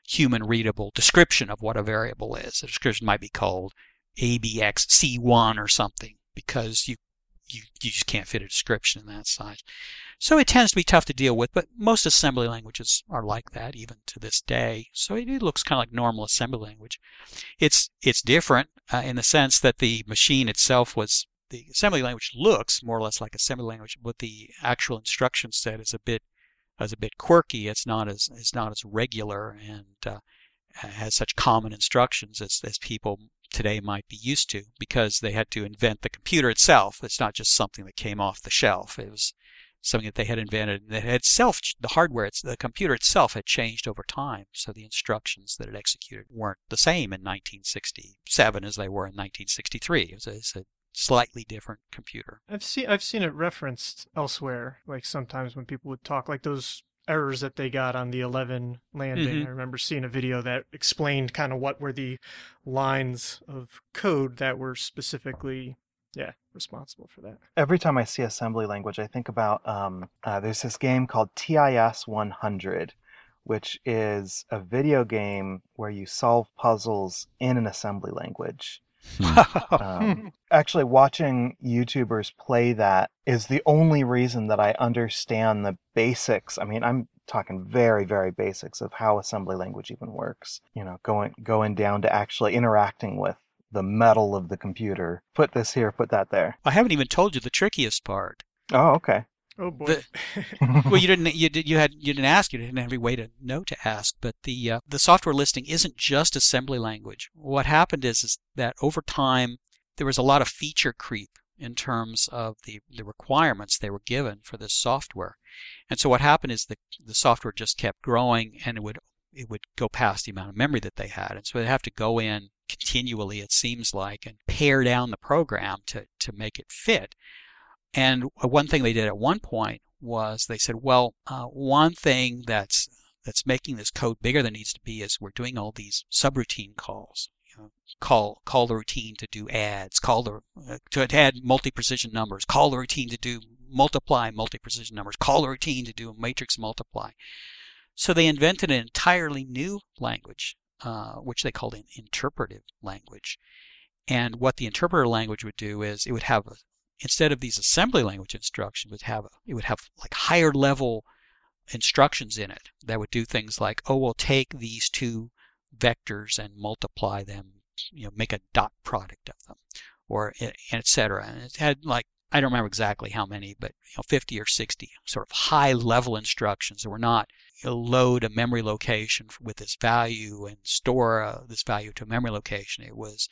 human readable description of what a variable is. The description might be called ABXC1 or something because you you, you just can't fit a description in that size. So it tends to be tough to deal with, but most assembly languages are like that even to this day. So it, it looks kind of like normal assembly language. It's it's different uh, in the sense that the machine itself was the assembly language looks more or less like assembly language, but the actual instruction set is a bit is a bit quirky. It's not as it's not as regular and uh, has such common instructions as, as people today might be used to because they had to invent the computer itself. It's not just something that came off the shelf. It was something that they had invented and that had self the hardware the computer itself had changed over time so the instructions that it executed weren't the same in 1967 as they were in 1963 it was a, a slightly different computer i've seen i've seen it referenced elsewhere like sometimes when people would talk like those errors that they got on the 11 landing. Mm-hmm. I remember seeing a video that explained kind of what were the lines of code that were specifically, yeah, responsible for that. Every time I see assembly language, I think about um, uh, there's this game called TIS 100, which is a video game where you solve puzzles in an assembly language. Hmm. um, actually, watching YouTubers play that is the only reason that I understand the basics. I mean, I'm talking very, very basics of how assembly language even works. You know, going going down to actually interacting with the metal of the computer. Put this here, put that there. I haven't even told you the trickiest part. Oh, okay. Oh boy. The, well, you didn't. You did. You had. You didn't ask. You didn't have any way to know to ask. But the uh, the software listing isn't just assembly language. What happened is is that over time there was a lot of feature creep in terms of the the requirements they were given for this software, and so what happened is the the software just kept growing and it would it would go past the amount of memory that they had, and so they'd have to go in continually. It seems like and pare down the program to to make it fit. And one thing they did at one point was they said, well, uh, one thing that's that's making this code bigger than it needs to be is we're doing all these subroutine calls. You know, call call the routine to do adds, call the uh, to add multi-precision numbers, call the routine to do multiply multi-precision numbers, call the routine to do matrix multiply. So they invented an entirely new language, uh, which they called an interpretive language. And what the interpreter language would do is it would have a, instead of these assembly language instructions would have it would have like higher level instructions in it that would do things like oh we'll take these two vectors and multiply them you know make a dot product of them or etc and it had like I don't remember exactly how many, but you know, 50 or 60 sort of high level instructions that were not you know, load a memory location with this value and store uh, this value to a memory location. It was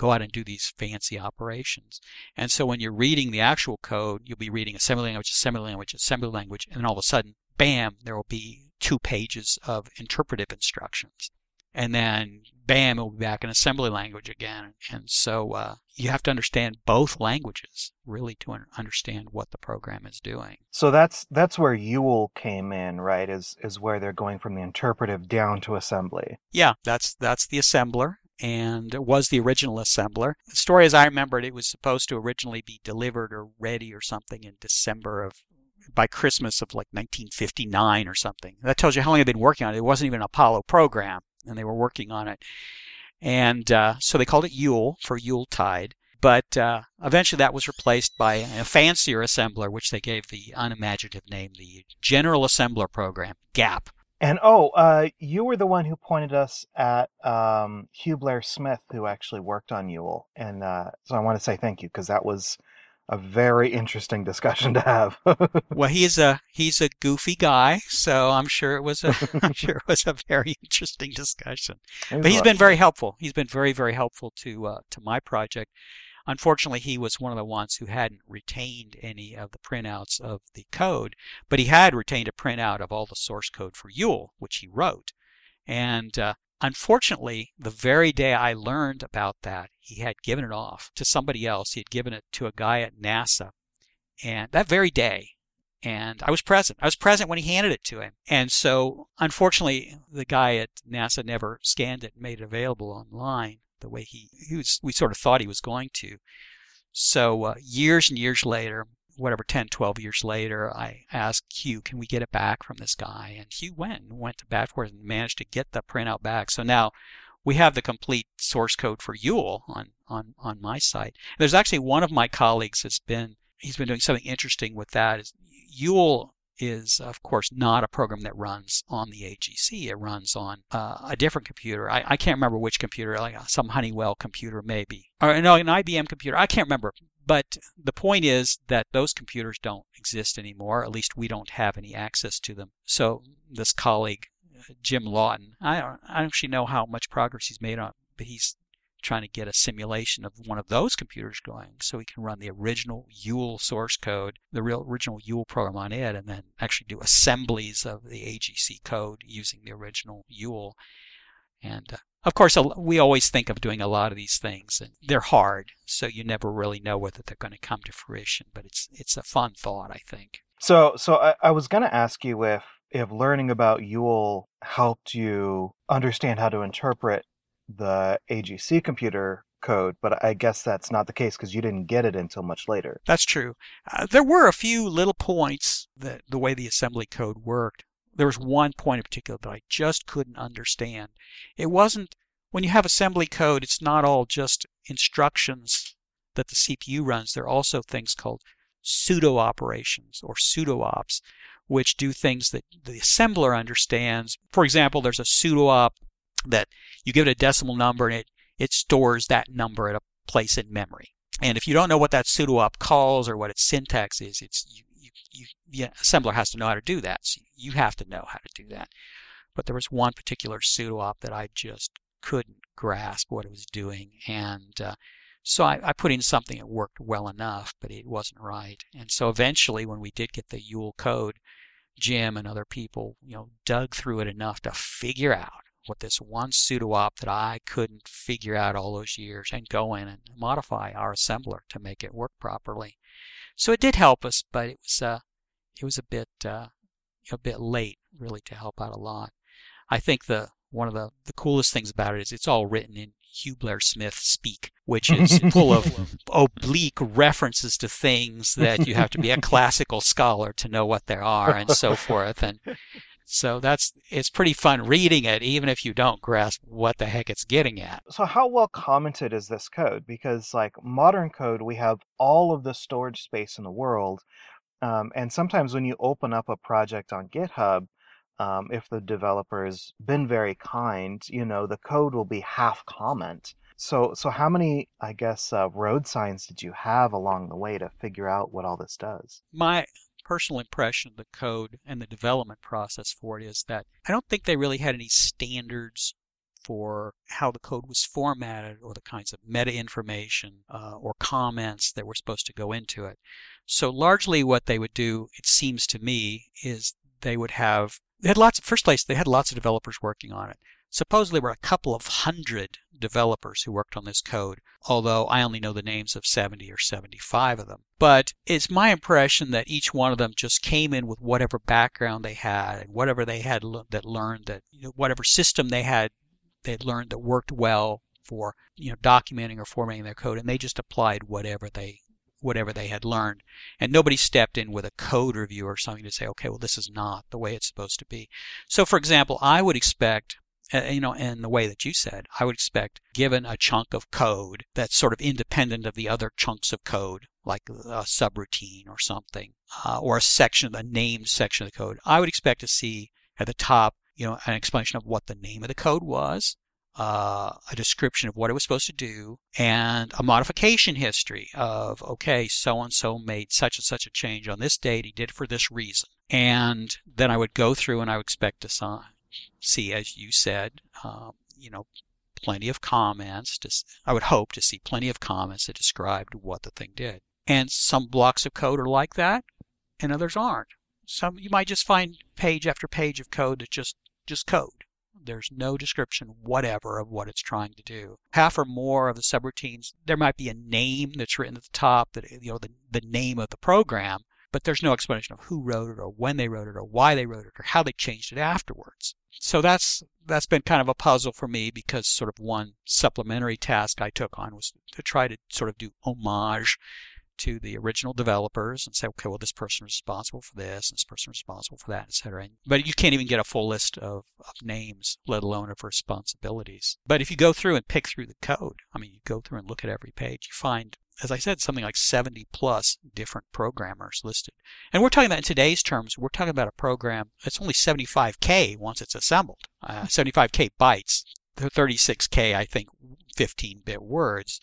go out and do these fancy operations. And so when you're reading the actual code, you'll be reading assembly language, assembly language, assembly language, and then all of a sudden, bam, there will be two pages of interpretive instructions. And then, bam, it will be back in assembly language again. And so uh, you have to understand both languages really to understand what the program is doing. So that's that's where YUL came in, right? Is is where they're going from the interpretive down to assembly. Yeah, that's that's the assembler and was the original assembler. The story, as I remembered, it was supposed to originally be delivered or ready or something in December of by Christmas of like 1959 or something. That tells you how long they've been working on it. It wasn't even an Apollo program, and they were working on it. And uh, so they called it YUL for Yule Tide. But uh, eventually that was replaced by a fancier assembler, which they gave the unimaginative name, the General Assembler Program, GAP. And oh, uh, you were the one who pointed us at um, Hugh Blair Smith, who actually worked on YUL, and uh, so I want to say thank you because that was a very interesting discussion to have. well, he's a he's a goofy guy, so I'm sure it was a I'm sure it was a very interesting discussion. But he's been very helpful. He's been very very helpful to uh, to my project. Unfortunately, he was one of the ones who hadn't retained any of the printouts of the code, but he had retained a printout of all the source code for YUL, which he wrote. And uh, unfortunately, the very day I learned about that, he had given it off to somebody else. He had given it to a guy at NASA. And that very day, and I was present. I was present when he handed it to him. And so, unfortunately, the guy at NASA never scanned it and made it available online the way he, he was, we sort of thought he was going to. So uh, years and years later, whatever 10, 12 years later, I asked Hugh, can we get it back from this guy? And Hugh went and went to bat for and managed to get the printout back. So now we have the complete source code for YUL on, on, on my site. There's actually one of my colleagues that's been, he's been doing something interesting with that. Is YUL is, of course, not a program that runs on the AGC. It runs on uh, a different computer. I, I, can't remember which computer, like uh, some Honeywell computer, maybe. Or no, an IBM computer. I can't remember. But the point is that those computers don't exist anymore. At least we don't have any access to them. So this colleague, uh, Jim Lawton, I don't, I don't actually know how much progress he's made on, but he's trying to get a simulation of one of those computers going so we can run the original YUL source code, the real original YUL program on it, and then actually do assemblies of the AGC code using the original YUL. And uh, of course, we always think of doing a lot of these things, and they're hard, so you never really know whether they're going to come to fruition. But it's it's a fun thought, I think. So, so I, I was going to ask you if if learning about Yule helped you understand how to interpret the AGC computer code, but I guess that's not the case because you didn't get it until much later. That's true. Uh, there were a few little points that the way the assembly code worked. There was one point in particular that I just couldn't understand. It wasn't when you have assembly code, it's not all just instructions that the CPU runs. There are also things called pseudo operations or pseudo ops, which do things that the assembler understands. For example, there's a pseudo op that you give it a decimal number and it, it stores that number at a place in memory. And if you don't know what that pseudo-op calls or what its syntax is, it's you, you, you, the assembler has to know how to do that. So you have to know how to do that. But there was one particular pseudo-op that I just couldn't grasp what it was doing. And uh, so I, I, put in something that worked well enough, but it wasn't right. And so eventually, when we did get the YUL code, Jim and other people, you know, dug through it enough to figure out with this one pseudo op that I couldn't figure out all those years and go in and modify our assembler to make it work properly. So it did help us, but it was uh, it was a bit uh, a bit late really to help out a lot. I think the one of the, the coolest things about it is it's all written in Hugh Blair Smith speak, which is full of oblique references to things that you have to be a classical scholar to know what they are and so forth. And so that's it's pretty fun reading it, even if you don't grasp what the heck it's getting at. So how well commented is this code? Because like modern code, we have all of the storage space in the world, um, and sometimes when you open up a project on GitHub, um, if the developer's been very kind, you know the code will be half comment. So, so how many, I guess, uh, road signs did you have along the way to figure out what all this does? My personal impression of the code and the development process for it is that I don't think they really had any standards for how the code was formatted or the kinds of meta information uh, or comments that were supposed to go into it. So largely what they would do, it seems to me, is they would have they had lots of first place they had lots of developers working on it. Supposedly there were a couple of hundred developers who worked on this code, although I only know the names of 70 or 75 of them. But it's my impression that each one of them just came in with whatever background they had and whatever they had that learned that you know, whatever system they had they learned that worked well for you know documenting or formatting their code and they just applied whatever they whatever they had learned. And nobody stepped in with a code review or something to say, okay, well, this is not the way it's supposed to be. So, for example, I would expect, you know, in the way that you said, I would expect, given a chunk of code that's sort of independent of the other chunks of code, like a subroutine or something, uh, or a section, a named section of the code, I would expect to see at the top, you know, an explanation of what the name of the code was, uh, a description of what it was supposed to do, and a modification history of, okay, so and so made such and such a change on this date. He did it for this reason. And then I would go through and I would expect to see, as you said, um, you know, plenty of comments. To, I would hope to see plenty of comments that described what the thing did. And some blocks of code are like that, and others aren't. Some you might just find page after page of code that's just just code. There's no description whatever of what it's trying to do. Half or more of the subroutines, there might be a name that's written at the top, that you know the, the name of the program, but there's no explanation of who wrote it or when they wrote it or why they wrote it or how they changed it afterwards. So that's that's been kind of a puzzle for me because sort of one supplementary task I took on was to try to sort of do homage to the original developers and say, okay, well, this person is responsible for this, and this person is responsible for that, etc. But you can't even get a full list of, of names, let alone of responsibilities. But if you go through and pick through the code, I mean, you go through and look at every page, you find as I said, something like 70 plus different programmers listed. And we're talking about in today's terms, we're talking about a program that's only 75K once it's assembled. Uh, 75K bytes, 36K, I think, 15 bit words.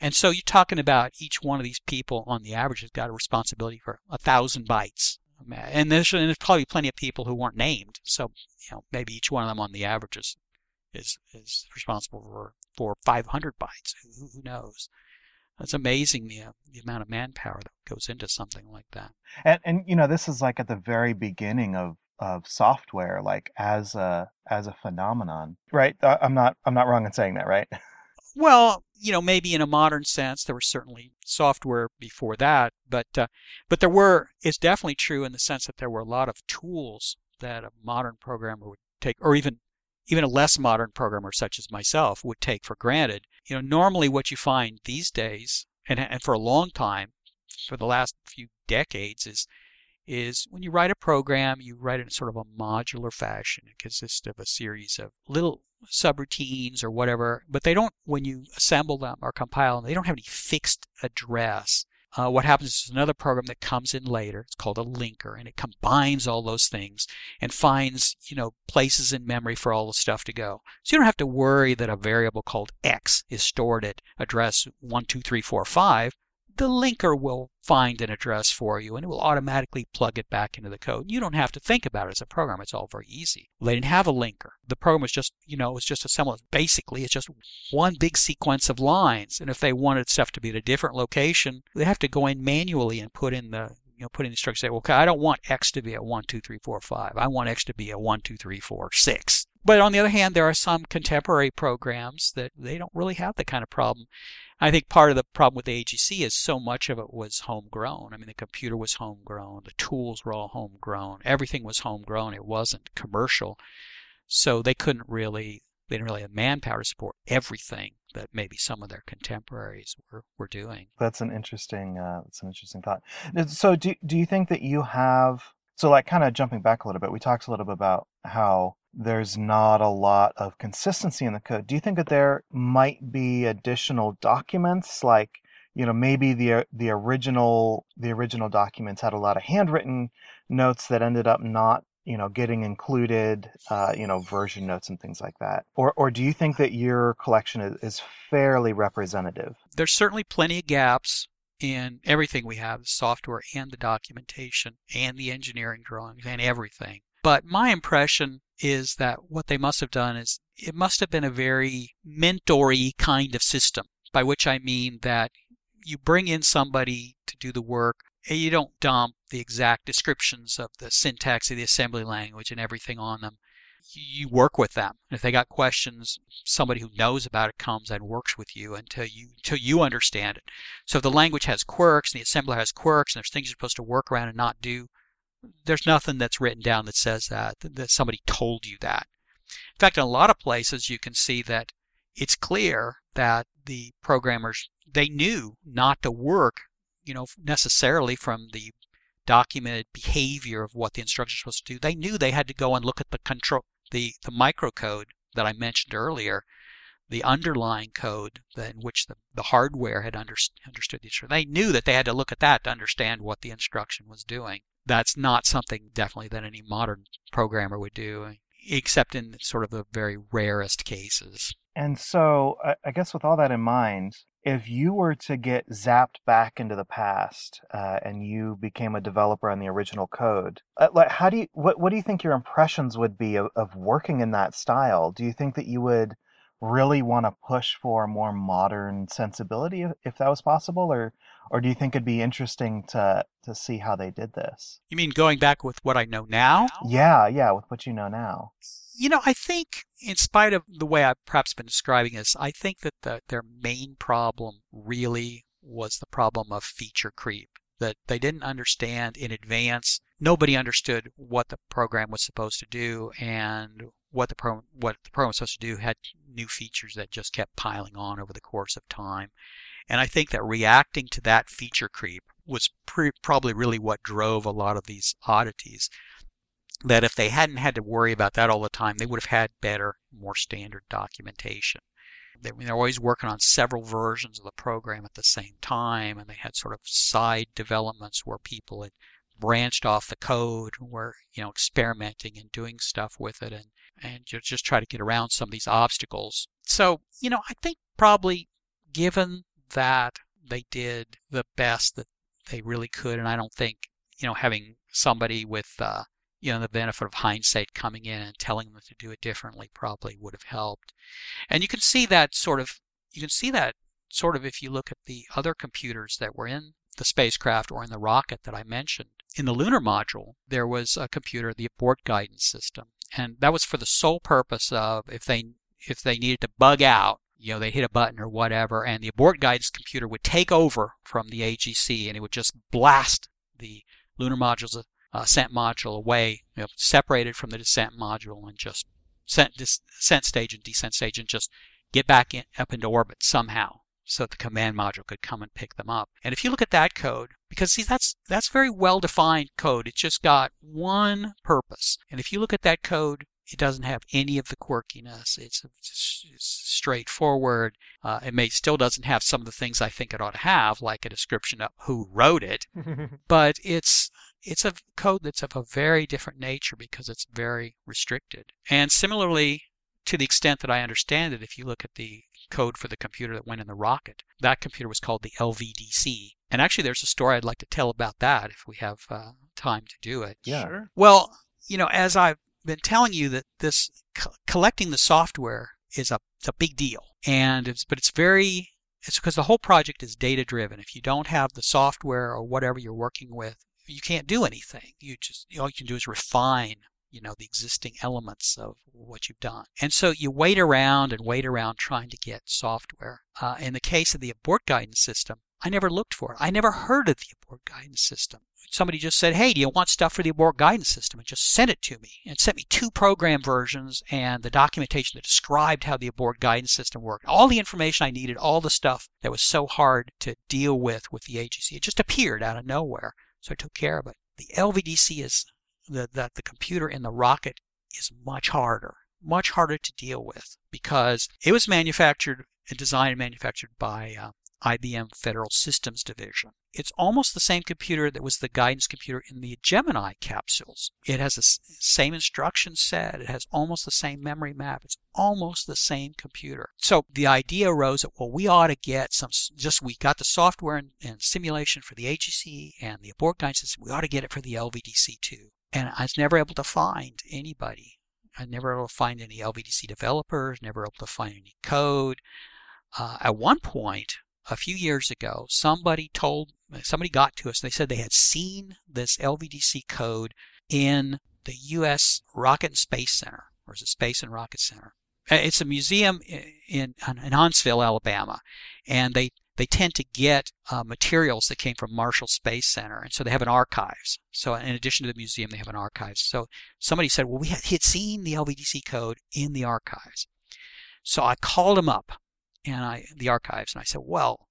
And so you're talking about each one of these people on the average has got a responsibility for a thousand bytes. And there's, and there's probably plenty of people who weren't named. So, you know, maybe each one of them on the average is, is, is responsible for, for 500 bytes. Who, who knows? It's amazing the, uh, the amount of manpower that goes into something like that. And, and, you know, this is like at the very beginning of, of software, like as a, as a phenomenon, right? Uh, I'm not, I'm not wrong in saying that, right? Well, you know, maybe in a modern sense, there was certainly software before that, but uh, but there were. It's definitely true in the sense that there were a lot of tools that a modern programmer would take, or even even a less modern programmer such as myself would take for granted. You know, normally what you find these days, and and for a long time, for the last few decades, is is when you write a program, you write it in sort of a modular fashion. It consists of a series of little subroutines or whatever, but they don't, when you assemble them or compile them, they don't have any fixed address. Uh, what happens is another program that comes in later. It's called a linker, and it combines all those things and finds, you know, places in memory for all the stuff to go. So you don't have to worry that a variable called x is stored at address 12345 the linker will find an address for you and it will automatically plug it back into the code. You don't have to think about it as a program. It's all very easy. They didn't have a linker. The program was just, you know, it was just assembled. Basically, it's just one big sequence of lines. And if they wanted stuff to be at a different location, they have to go in manually and put in the you know, put in the instructions. Say, well, okay, I don't want X to be a one, two, three, four, five. I want X to be a one, two, three, four, six. But on the other hand, there are some contemporary programs that they don't really have that kind of problem. I think part of the problem with the AGC is so much of it was homegrown. I mean, the computer was homegrown, the tools were all homegrown, everything was homegrown. It wasn't commercial, so they couldn't really they didn't really have manpower to support everything that maybe some of their contemporaries were, were doing. That's an interesting uh, that's an interesting thought. So do do you think that you have so like kind of jumping back a little bit, we talked a little bit about how there's not a lot of consistency in the code. Do you think that there might be additional documents? Like you know maybe the the original the original documents had a lot of handwritten notes that ended up not you know getting included uh, you know version notes and things like that. Or or do you think that your collection is, is fairly representative? There's certainly plenty of gaps in everything we have the software and the documentation and the engineering drawings and everything. But my impression is that what they must have done is it must have been a very mentory kind of system by which i mean that you bring in somebody to do the work and you don't dump the exact descriptions of the syntax of the assembly language and everything on them. You work with them. If they got questions, somebody who knows about it comes and works with you until you until you understand it. So if the language has quirks and the assembler has quirks and there's things you're supposed to work around and not do, there's nothing that's written down that says that that somebody told you that. In fact, in a lot of places you can see that it's clear that the programmers they knew not to work you know, necessarily from the documented behavior of what the instructions are supposed to do. They knew they had to go and look at the control, the, the microcode that I mentioned earlier, the underlying code in which the, the hardware had under, understood the instruction. They knew that they had to look at that to understand what the instruction was doing. That's not something definitely that any modern programmer would do, except in sort of the very rarest cases. And so, I guess with all that in mind, if you were to get zapped back into the past uh, and you became a developer on the original code, uh, like how do you what what do you think your impressions would be of, of working in that style? Do you think that you would really want to push for more modern sensibility if, if that was possible, or or do you think it'd be interesting to to see how they did this? You mean going back with what I know now? Yeah, yeah, with what you know now. You know, I think, in spite of the way I've perhaps been describing this, I think that the, their main problem really was the problem of feature creep. That they didn't understand in advance. Nobody understood what the program was supposed to do, and what the pro- what the program was supposed to do had new features that just kept piling on over the course of time. And I think that reacting to that feature creep was pre- probably really what drove a lot of these oddities that if they hadn't had to worry about that all the time, they would have had better, more standard documentation. They, they're always working on several versions of the program at the same time, and they had sort of side developments where people had branched off the code, were you know experimenting and doing stuff with it, and and just try to get around some of these obstacles. So you know, I think probably given that they did the best that they really could, and I don't think you know having somebody with uh, you know, the benefit of hindsight coming in and telling them to do it differently probably would have helped. And you can see that sort of, you can see that sort of if you look at the other computers that were in the spacecraft or in the rocket that I mentioned. In the lunar module, there was a computer, the abort guidance system, and that was for the sole purpose of if they if they needed to bug out, you know, they hit a button or whatever, and the abort guidance computer would take over from the AGC and it would just blast the lunar module's uh, ascent module away, you know, separated from the descent module, and just descent, descent stage and descent stage, and just get back in, up into orbit somehow, so that the command module could come and pick them up. And if you look at that code, because see that's that's very well defined code. It's just got one purpose. And if you look at that code, it doesn't have any of the quirkiness. It's, it's, it's straightforward. Uh, it may still doesn't have some of the things I think it ought to have, like a description of who wrote it. but it's it's a code that's of a very different nature because it's very restricted. And similarly, to the extent that I understand it, if you look at the code for the computer that went in the rocket, that computer was called the LVDC. And actually, there's a story I'd like to tell about that if we have uh, time to do it. Yeah. Sure. Well, you know, as I've been telling you that this co- collecting the software is a, a big deal, and it's but it's very it's because the whole project is data driven. If you don't have the software or whatever you're working with you can't do anything. You just all you can do is refine you know the existing elements of what you've done and so you wait around and wait around trying to get software uh, in the case of the abort guidance system i never looked for it. I never heard of the abort guidance system. Somebody just said hey do you want stuff for the abort guidance system? and just sent it to me and sent me two program versions and the documentation that described how the abort guidance system worked. All the information i needed all the stuff that was so hard to deal with with the agc it just appeared out of nowhere so I took care of it. The LVDC is the, the, the computer in the rocket is much harder, much harder to deal with because it was manufactured and designed and manufactured by uh, IBM Federal Systems Division. It's almost the same computer that was the guidance computer in the Gemini capsules. It has the same instruction set. It has almost the same memory map. It's almost the same computer. So the idea arose that, well, we ought to get some, just we got the software and, and simulation for the AGC and the abort guidance system. We ought to get it for the LVDC too. And I was never able to find anybody. I never able to find any LVDC developers, never able to find any code. Uh, at one point, a few years ago, somebody told, somebody got to us. and They said they had seen this LVDC code in the U.S. Rocket and Space Center, or is it Space and Rocket Center? Uh, it's a museum in, in Huntsville, Alabama, and they they tend to get uh, materials that came from Marshall Space Center, and so they have an archives. So in addition to the museum, they have an archives. So somebody said, well, we had, he had seen the LVDC code in the archives. So I called him up and I the archives and I said, "Well,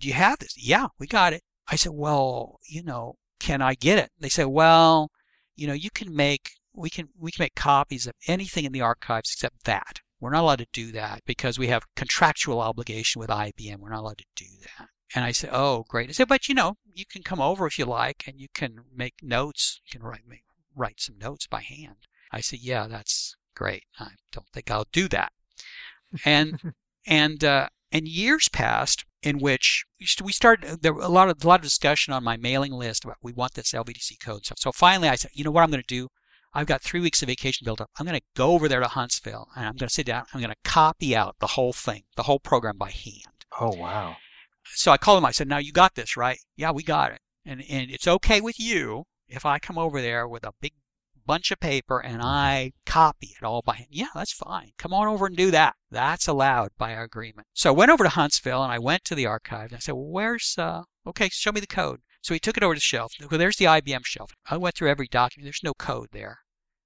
do you have this?" "Yeah, we got it." I said, "Well, you know, can I get it?" They said, "Well, you know, you can make we can we can make copies of anything in the archives except that. We're not allowed to do that because we have contractual obligation with IBM. We're not allowed to do that." And I said, "Oh, great." I said, "But you know, you can come over if you like, and you can make notes. You can write make, write some notes by hand." I said, "Yeah, that's great. I don't think I'll do that." And and uh, and years passed in which we started there were a lot of a lot of discussion on my mailing list about we want this LVDC code stuff. So finally, I said, you know what I'm going to do? I've got three weeks of vacation built up. I'm going to go over there to Huntsville and I'm going to sit down. I'm going to copy out the whole thing, the whole program by hand. Oh wow! So I called him. I said, "Now you got this, right? Yeah, we got it. And and it's okay with you if I come over there with a big bunch of paper and I copy it all by hand. Yeah, that's fine. Come on over and do that. That's allowed by our agreement. So I went over to Huntsville and I went to the archive and I said, well, where's, uh, okay, show me the code. So he took it over to the shelf. Well, there's the IBM shelf. I went through every document. There's no code there.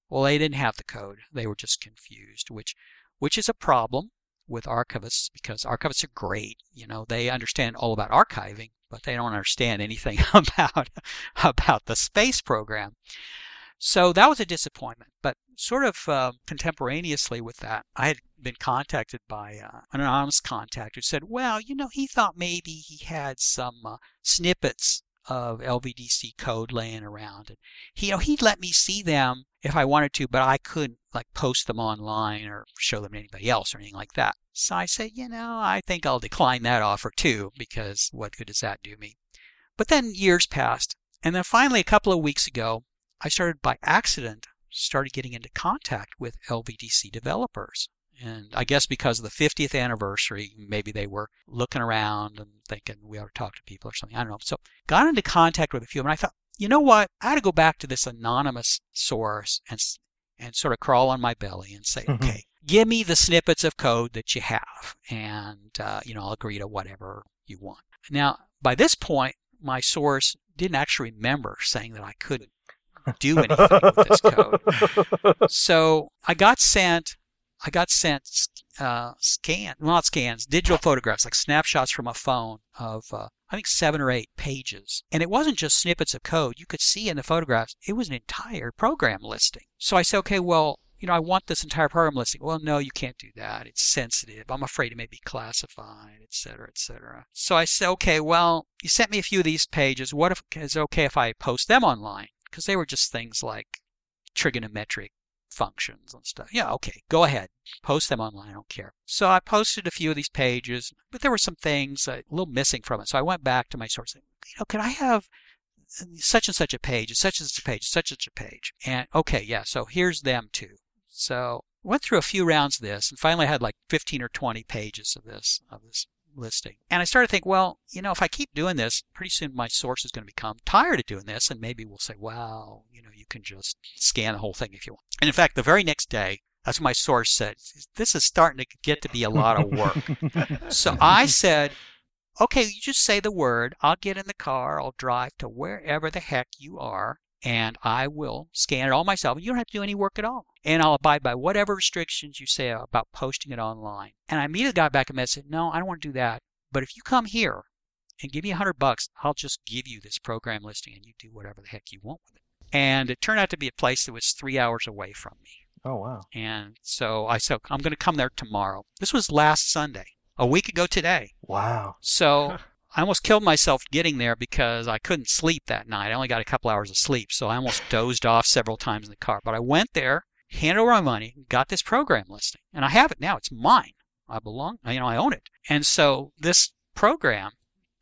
Well, they didn't have the code. They were just confused, which, which is a problem with archivists because archivists are great. You know, they understand all about archiving, but they don't understand anything about about the space program. So that was a disappointment. But sort of uh, contemporaneously with that, I had been contacted by uh, an anonymous contact who said, well, you know, he thought maybe he had some uh, snippets of LVDC code laying around. And he, you know, he'd let me see them if I wanted to, but I couldn't like post them online or show them to anybody else or anything like that. So I said, you know, I think I'll decline that offer too, because what good does that do me? But then years passed. And then finally, a couple of weeks ago, I started by accident, started getting into contact with LVDC developers. And I guess because of the 50th anniversary, maybe they were looking around and thinking we ought to talk to people or something. I don't know. So got into contact with a few of them. I thought, you know what? I had to go back to this anonymous source and and sort of crawl on my belly and say, mm-hmm. okay, give me the snippets of code that you have, and uh, you know I'll agree to whatever you want. Now, by this point, my source didn't actually remember saying that I couldn't do anything with this code. So I got sent, I got sent uh, scan, well, not scans, digital photographs, like snapshots from a phone of uh, I think seven or eight pages. And it wasn't just snippets of code. You could see in the photographs, it was an entire program listing. So I said, okay, well, you know, I want this entire program listing. Well, no, you can't do that. It's sensitive. I'm afraid it may be classified, et cetera, et cetera. So I said, okay, well, you sent me a few of these pages. What if is it okay if I post them online? Because they were just things like trigonometric functions and stuff. Yeah, okay, go ahead. Post them online. I don't care. So I posted a few of these pages, but there were some things uh, a little missing from it. So I went back to my source. and, You know, can I have such and such a page, such and such a page, such and such a page? And okay, yeah. So here's them too. So went through a few rounds of this, and finally I had like 15 or 20 pages of this of this listing. And I started to think, well, you know, if I keep doing this, pretty soon my source is going to become tired of doing this, and maybe we'll say, well, you know, you can just scan the whole thing if you want. And in fact, the very next day, that's what my source said. This is starting to get to be a lot of work. so I said, okay, you just say the word. I'll get in the car. I'll drive to wherever the heck you are and I will scan it all myself. You don't have to do any work at all. And I'll abide by whatever restrictions you say about posting it online. And I immediately got back a message, no, I don't want to do that. But if you come here and give me a hundred bucks, I'll just give you this program listing and you do whatever the heck you want with it. And it turned out to be a place that was three hours away from me. Oh, wow. And so I said, I'm going to come there tomorrow. This was last Sunday. a week ago today. Wow. So I almost killed myself getting there because I couldn't sleep that night. I only got a couple hours of sleep, so I almost dozed off several times in the car. But I went there, handed over my money, got this program listing, and I have it now. It's mine. I belong, you know, I own it. And so this program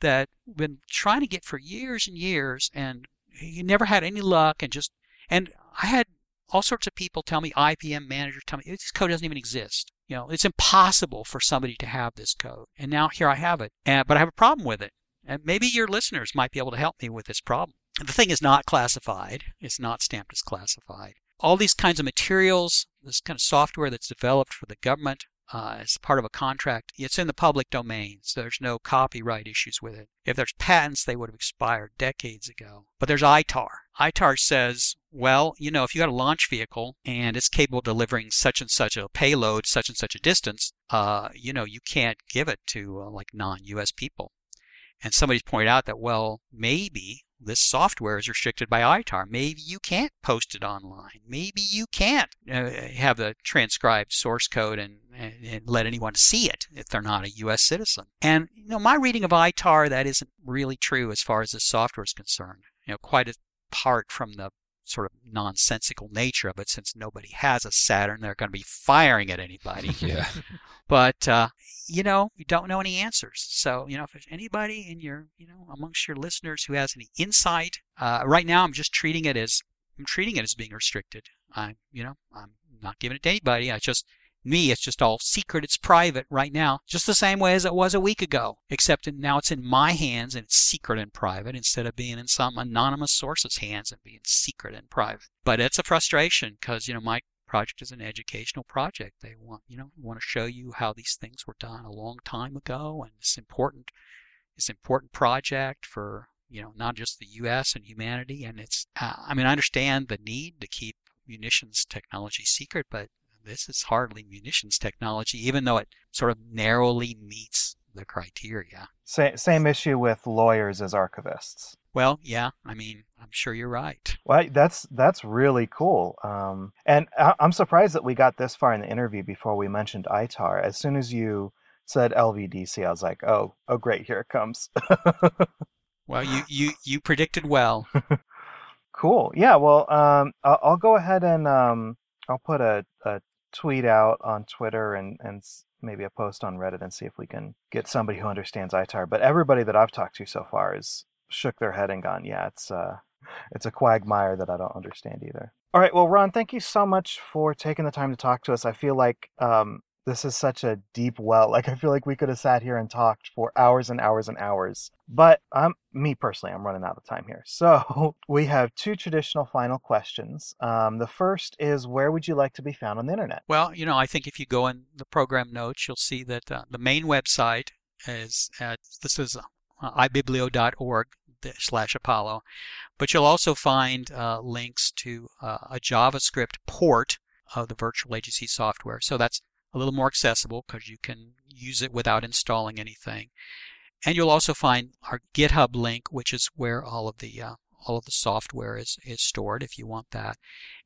that we've been trying to get for years and years, and you never had any luck, and just, and I had all sorts of people tell me, IBM managers tell me, this code doesn't even exist. You know, it's impossible for somebody to have this code. And now here I have it. And, but I have a problem with it. And maybe your listeners might be able to help me with this problem. The thing is not classified. It's not stamped as classified. All these kinds of materials, this kind of software that's developed for the government, uh, as part of a contract. It's in the public domain, so there's no copyright issues with it. If there's patents, they would have expired decades ago. But there's ITAR. ITAR says, well, you know, if you got a launch vehicle and it's capable of delivering such and such a payload, such and such a distance, uh, you know, you can't give it to uh, like non-U.S. people. And somebody's pointed out that, well, maybe this software is restricted by ITAR. Maybe you can't post it online. Maybe you can't uh, have the transcribed source code and, and, and, let anyone see it if they're not a U.S. citizen. And you know, my reading of ITAR that isn't really true as far as this software is concerned. You know, quite apart from the sort of nonsensical nature of it since nobody has a Saturn. They're going to be firing at anybody. yeah. But, uh, you know, you don't know any answers. So, you know, if there's anybody in your, you know, amongst your listeners who has any insight, uh, right now I'm just treating it as, I'm treating it as being restricted. I'm, you know, I'm not giving it to anybody. I just, me, it's just all secret. It's private right now, just the same way as it was a week ago, except now it's in my hands and it's secret and private instead of being in some anonymous source's hands and being secret and private. But it's a frustration because, you know, my project is an educational project. They want, you know, want to show you how these things were done a long time ago and it's important, it's important project for, you know, not just the U.S. and humanity. And it's, uh, I mean, I understand the need to keep munitions technology secret, but this is hardly munitions technology, even though it sort of narrowly meets the criteria. Same, same issue with lawyers as archivists. Well, yeah, I mean, I'm sure you're right. Well, that's that's really cool, um, and I, am surprised that we got this far in the interview before we mentioned ITAR. As soon as you said LVDC, I was like, oh, oh, great, here it comes. well, you you you predicted well. cool. Yeah. Well, um, I'll, I'll, go ahead and um, I'll put a, a tweet out on Twitter and and maybe a post on Reddit and see if we can get somebody who understands ITAR. But everybody that I've talked to so far has shook their head and gone, "Yeah, it's uh, it's a quagmire that I don't understand either." All right, well, Ron, thank you so much for taking the time to talk to us. I feel like um, this is such a deep well. Like I feel like we could have sat here and talked for hours and hours and hours. But I'm me personally, I'm running out of time here. So we have two traditional final questions. Um, the first is, where would you like to be found on the internet? Well, you know, I think if you go in the program notes, you'll see that uh, the main website is at this is uh, ibiblio.org slash Apollo, but you'll also find uh, links to uh, a JavaScript port of the virtual AGC software. So that's a little more accessible because you can use it without installing anything. And you'll also find our GitHub link, which is where all of the uh, all of the software is, is stored if you want that.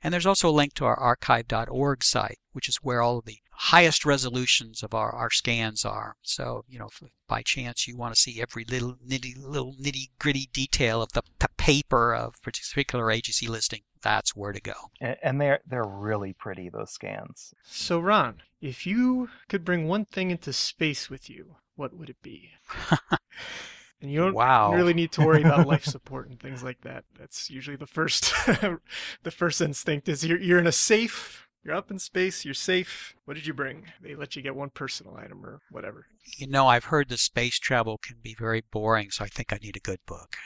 And there's also a link to our archive.org site, which is where all of the highest resolutions of our, our scans are. So, you know, by chance you want to see every little nitty little nitty gritty detail of the paper of particular AGC listing, that's where to go. And they're they're really pretty those scans. So Ron, if you could bring one thing into space with you, what would it be? and you don't wow. really need to worry about life support and things like that. That's usually the first the first instinct is you're you're in a safe you're up in space, you're safe. What did you bring? They let you get one personal item or whatever. You know, I've heard that space travel can be very boring, so I think I need a good book.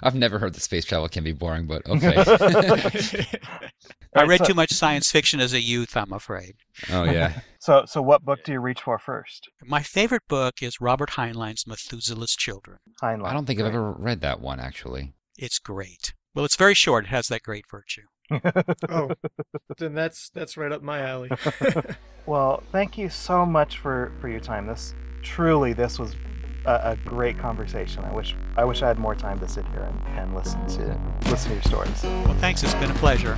I've never heard that space travel can be boring, but okay. I read too much science fiction as a youth, I'm afraid. Oh yeah. so so what book do you reach for first? My favorite book is Robert Heinlein's Methuselah's Children. Heinlein. I don't think I've ever read that one actually. It's great. Well, it's very short. It has that great virtue. oh, then that's that's right up my alley. well, thank you so much for for your time. This truly this was a, a, great conversation. I wish I wish I had more time to sit here and, and listen to listen to your stories. Well, thanks. It's been a pleasure.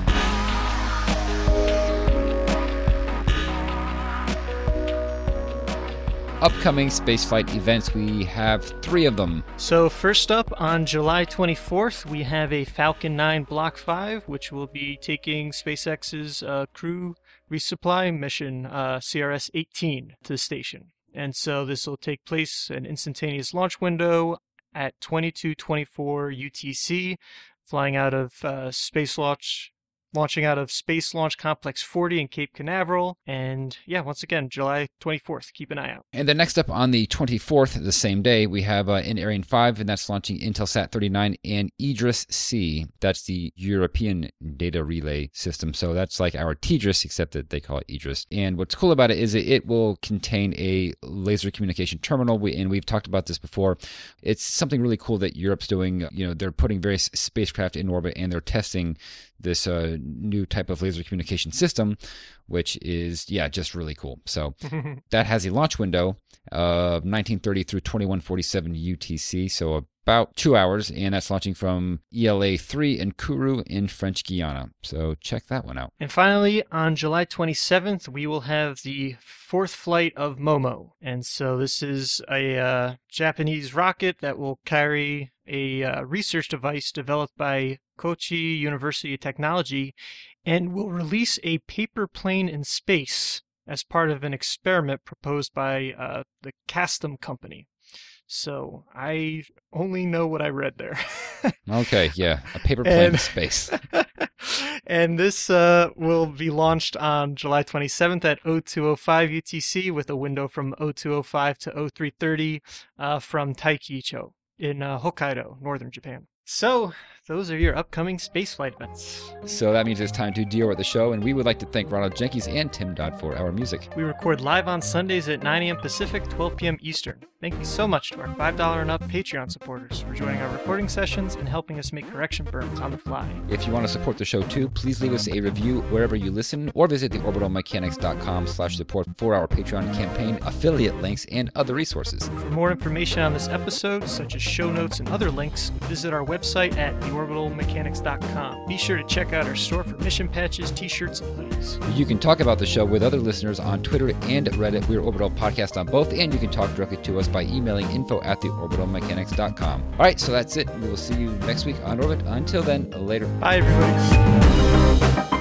Upcoming spaceflight events. We have three of them. So, first up on July 24th, we have a Falcon 9 Block 5, which will be taking SpaceX's uh, crew resupply mission, uh, CRS 18, to the station. And so this will take place an instantaneous launch window at 2224 UTC, flying out of uh, Space Launch launching out of Space Launch Complex 40 in Cape Canaveral. And yeah, once again, July 24th. Keep an eye out. And then next up on the 24th, the same day, we have uh, in Ariane 5, and that's launching Intelsat 39 and IDRIS C. That's the European Data Relay System. So that's like our TDRS, except that they call it IDRIS. And what's cool about it is it will contain a laser communication terminal. We, and we've talked about this before. It's something really cool that Europe's doing. You know, they're putting various spacecraft in orbit and they're testing this uh, new type of laser communication system, which is, yeah, just really cool. So that has a launch window of 1930 through 2147 UTC, so about two hours, and that's launching from ELA 3 in Kourou in French Guiana. So check that one out. And finally, on July 27th, we will have the fourth flight of Momo. And so this is a uh, Japanese rocket that will carry a uh, research device developed by Kochi University of Technology and will release a paper plane in space as part of an experiment proposed by uh, the Castem Company. So I only know what I read there. okay, yeah, a paper plane and, in space. and this uh, will be launched on July 27th at 0205 UTC with a window from 0205 to 0330 uh, from Taikicho in uh, Hokkaido, northern Japan. So those are your upcoming spaceflight events. So that means it's time to deal with the show, and we would like to thank Ronald Jenkins and Tim Dodd for our music. We record live on Sundays at 9 a.m. Pacific, 12 p.m. Eastern. Thank you so much to our $5 and up Patreon supporters for joining our recording sessions and helping us make correction burns on the fly. If you want to support the show too, please leave us a review wherever you listen or visit theorbitalmechanics.com slash support for our Patreon campaign, affiliate links, and other resources. For more information on this episode, such as show notes and other links, visit our website at theorbitalmechanics.com. Be sure to check out our store for mission patches, t-shirts, and hoodies. You can talk about the show with other listeners on Twitter and Reddit. We're Orbital Podcast on both, and you can talk directly to us by emailing info at theorbitalmechanics.com. All right, so that's it. We will see you next week on Orbit. Until then, later. Bye, everybody.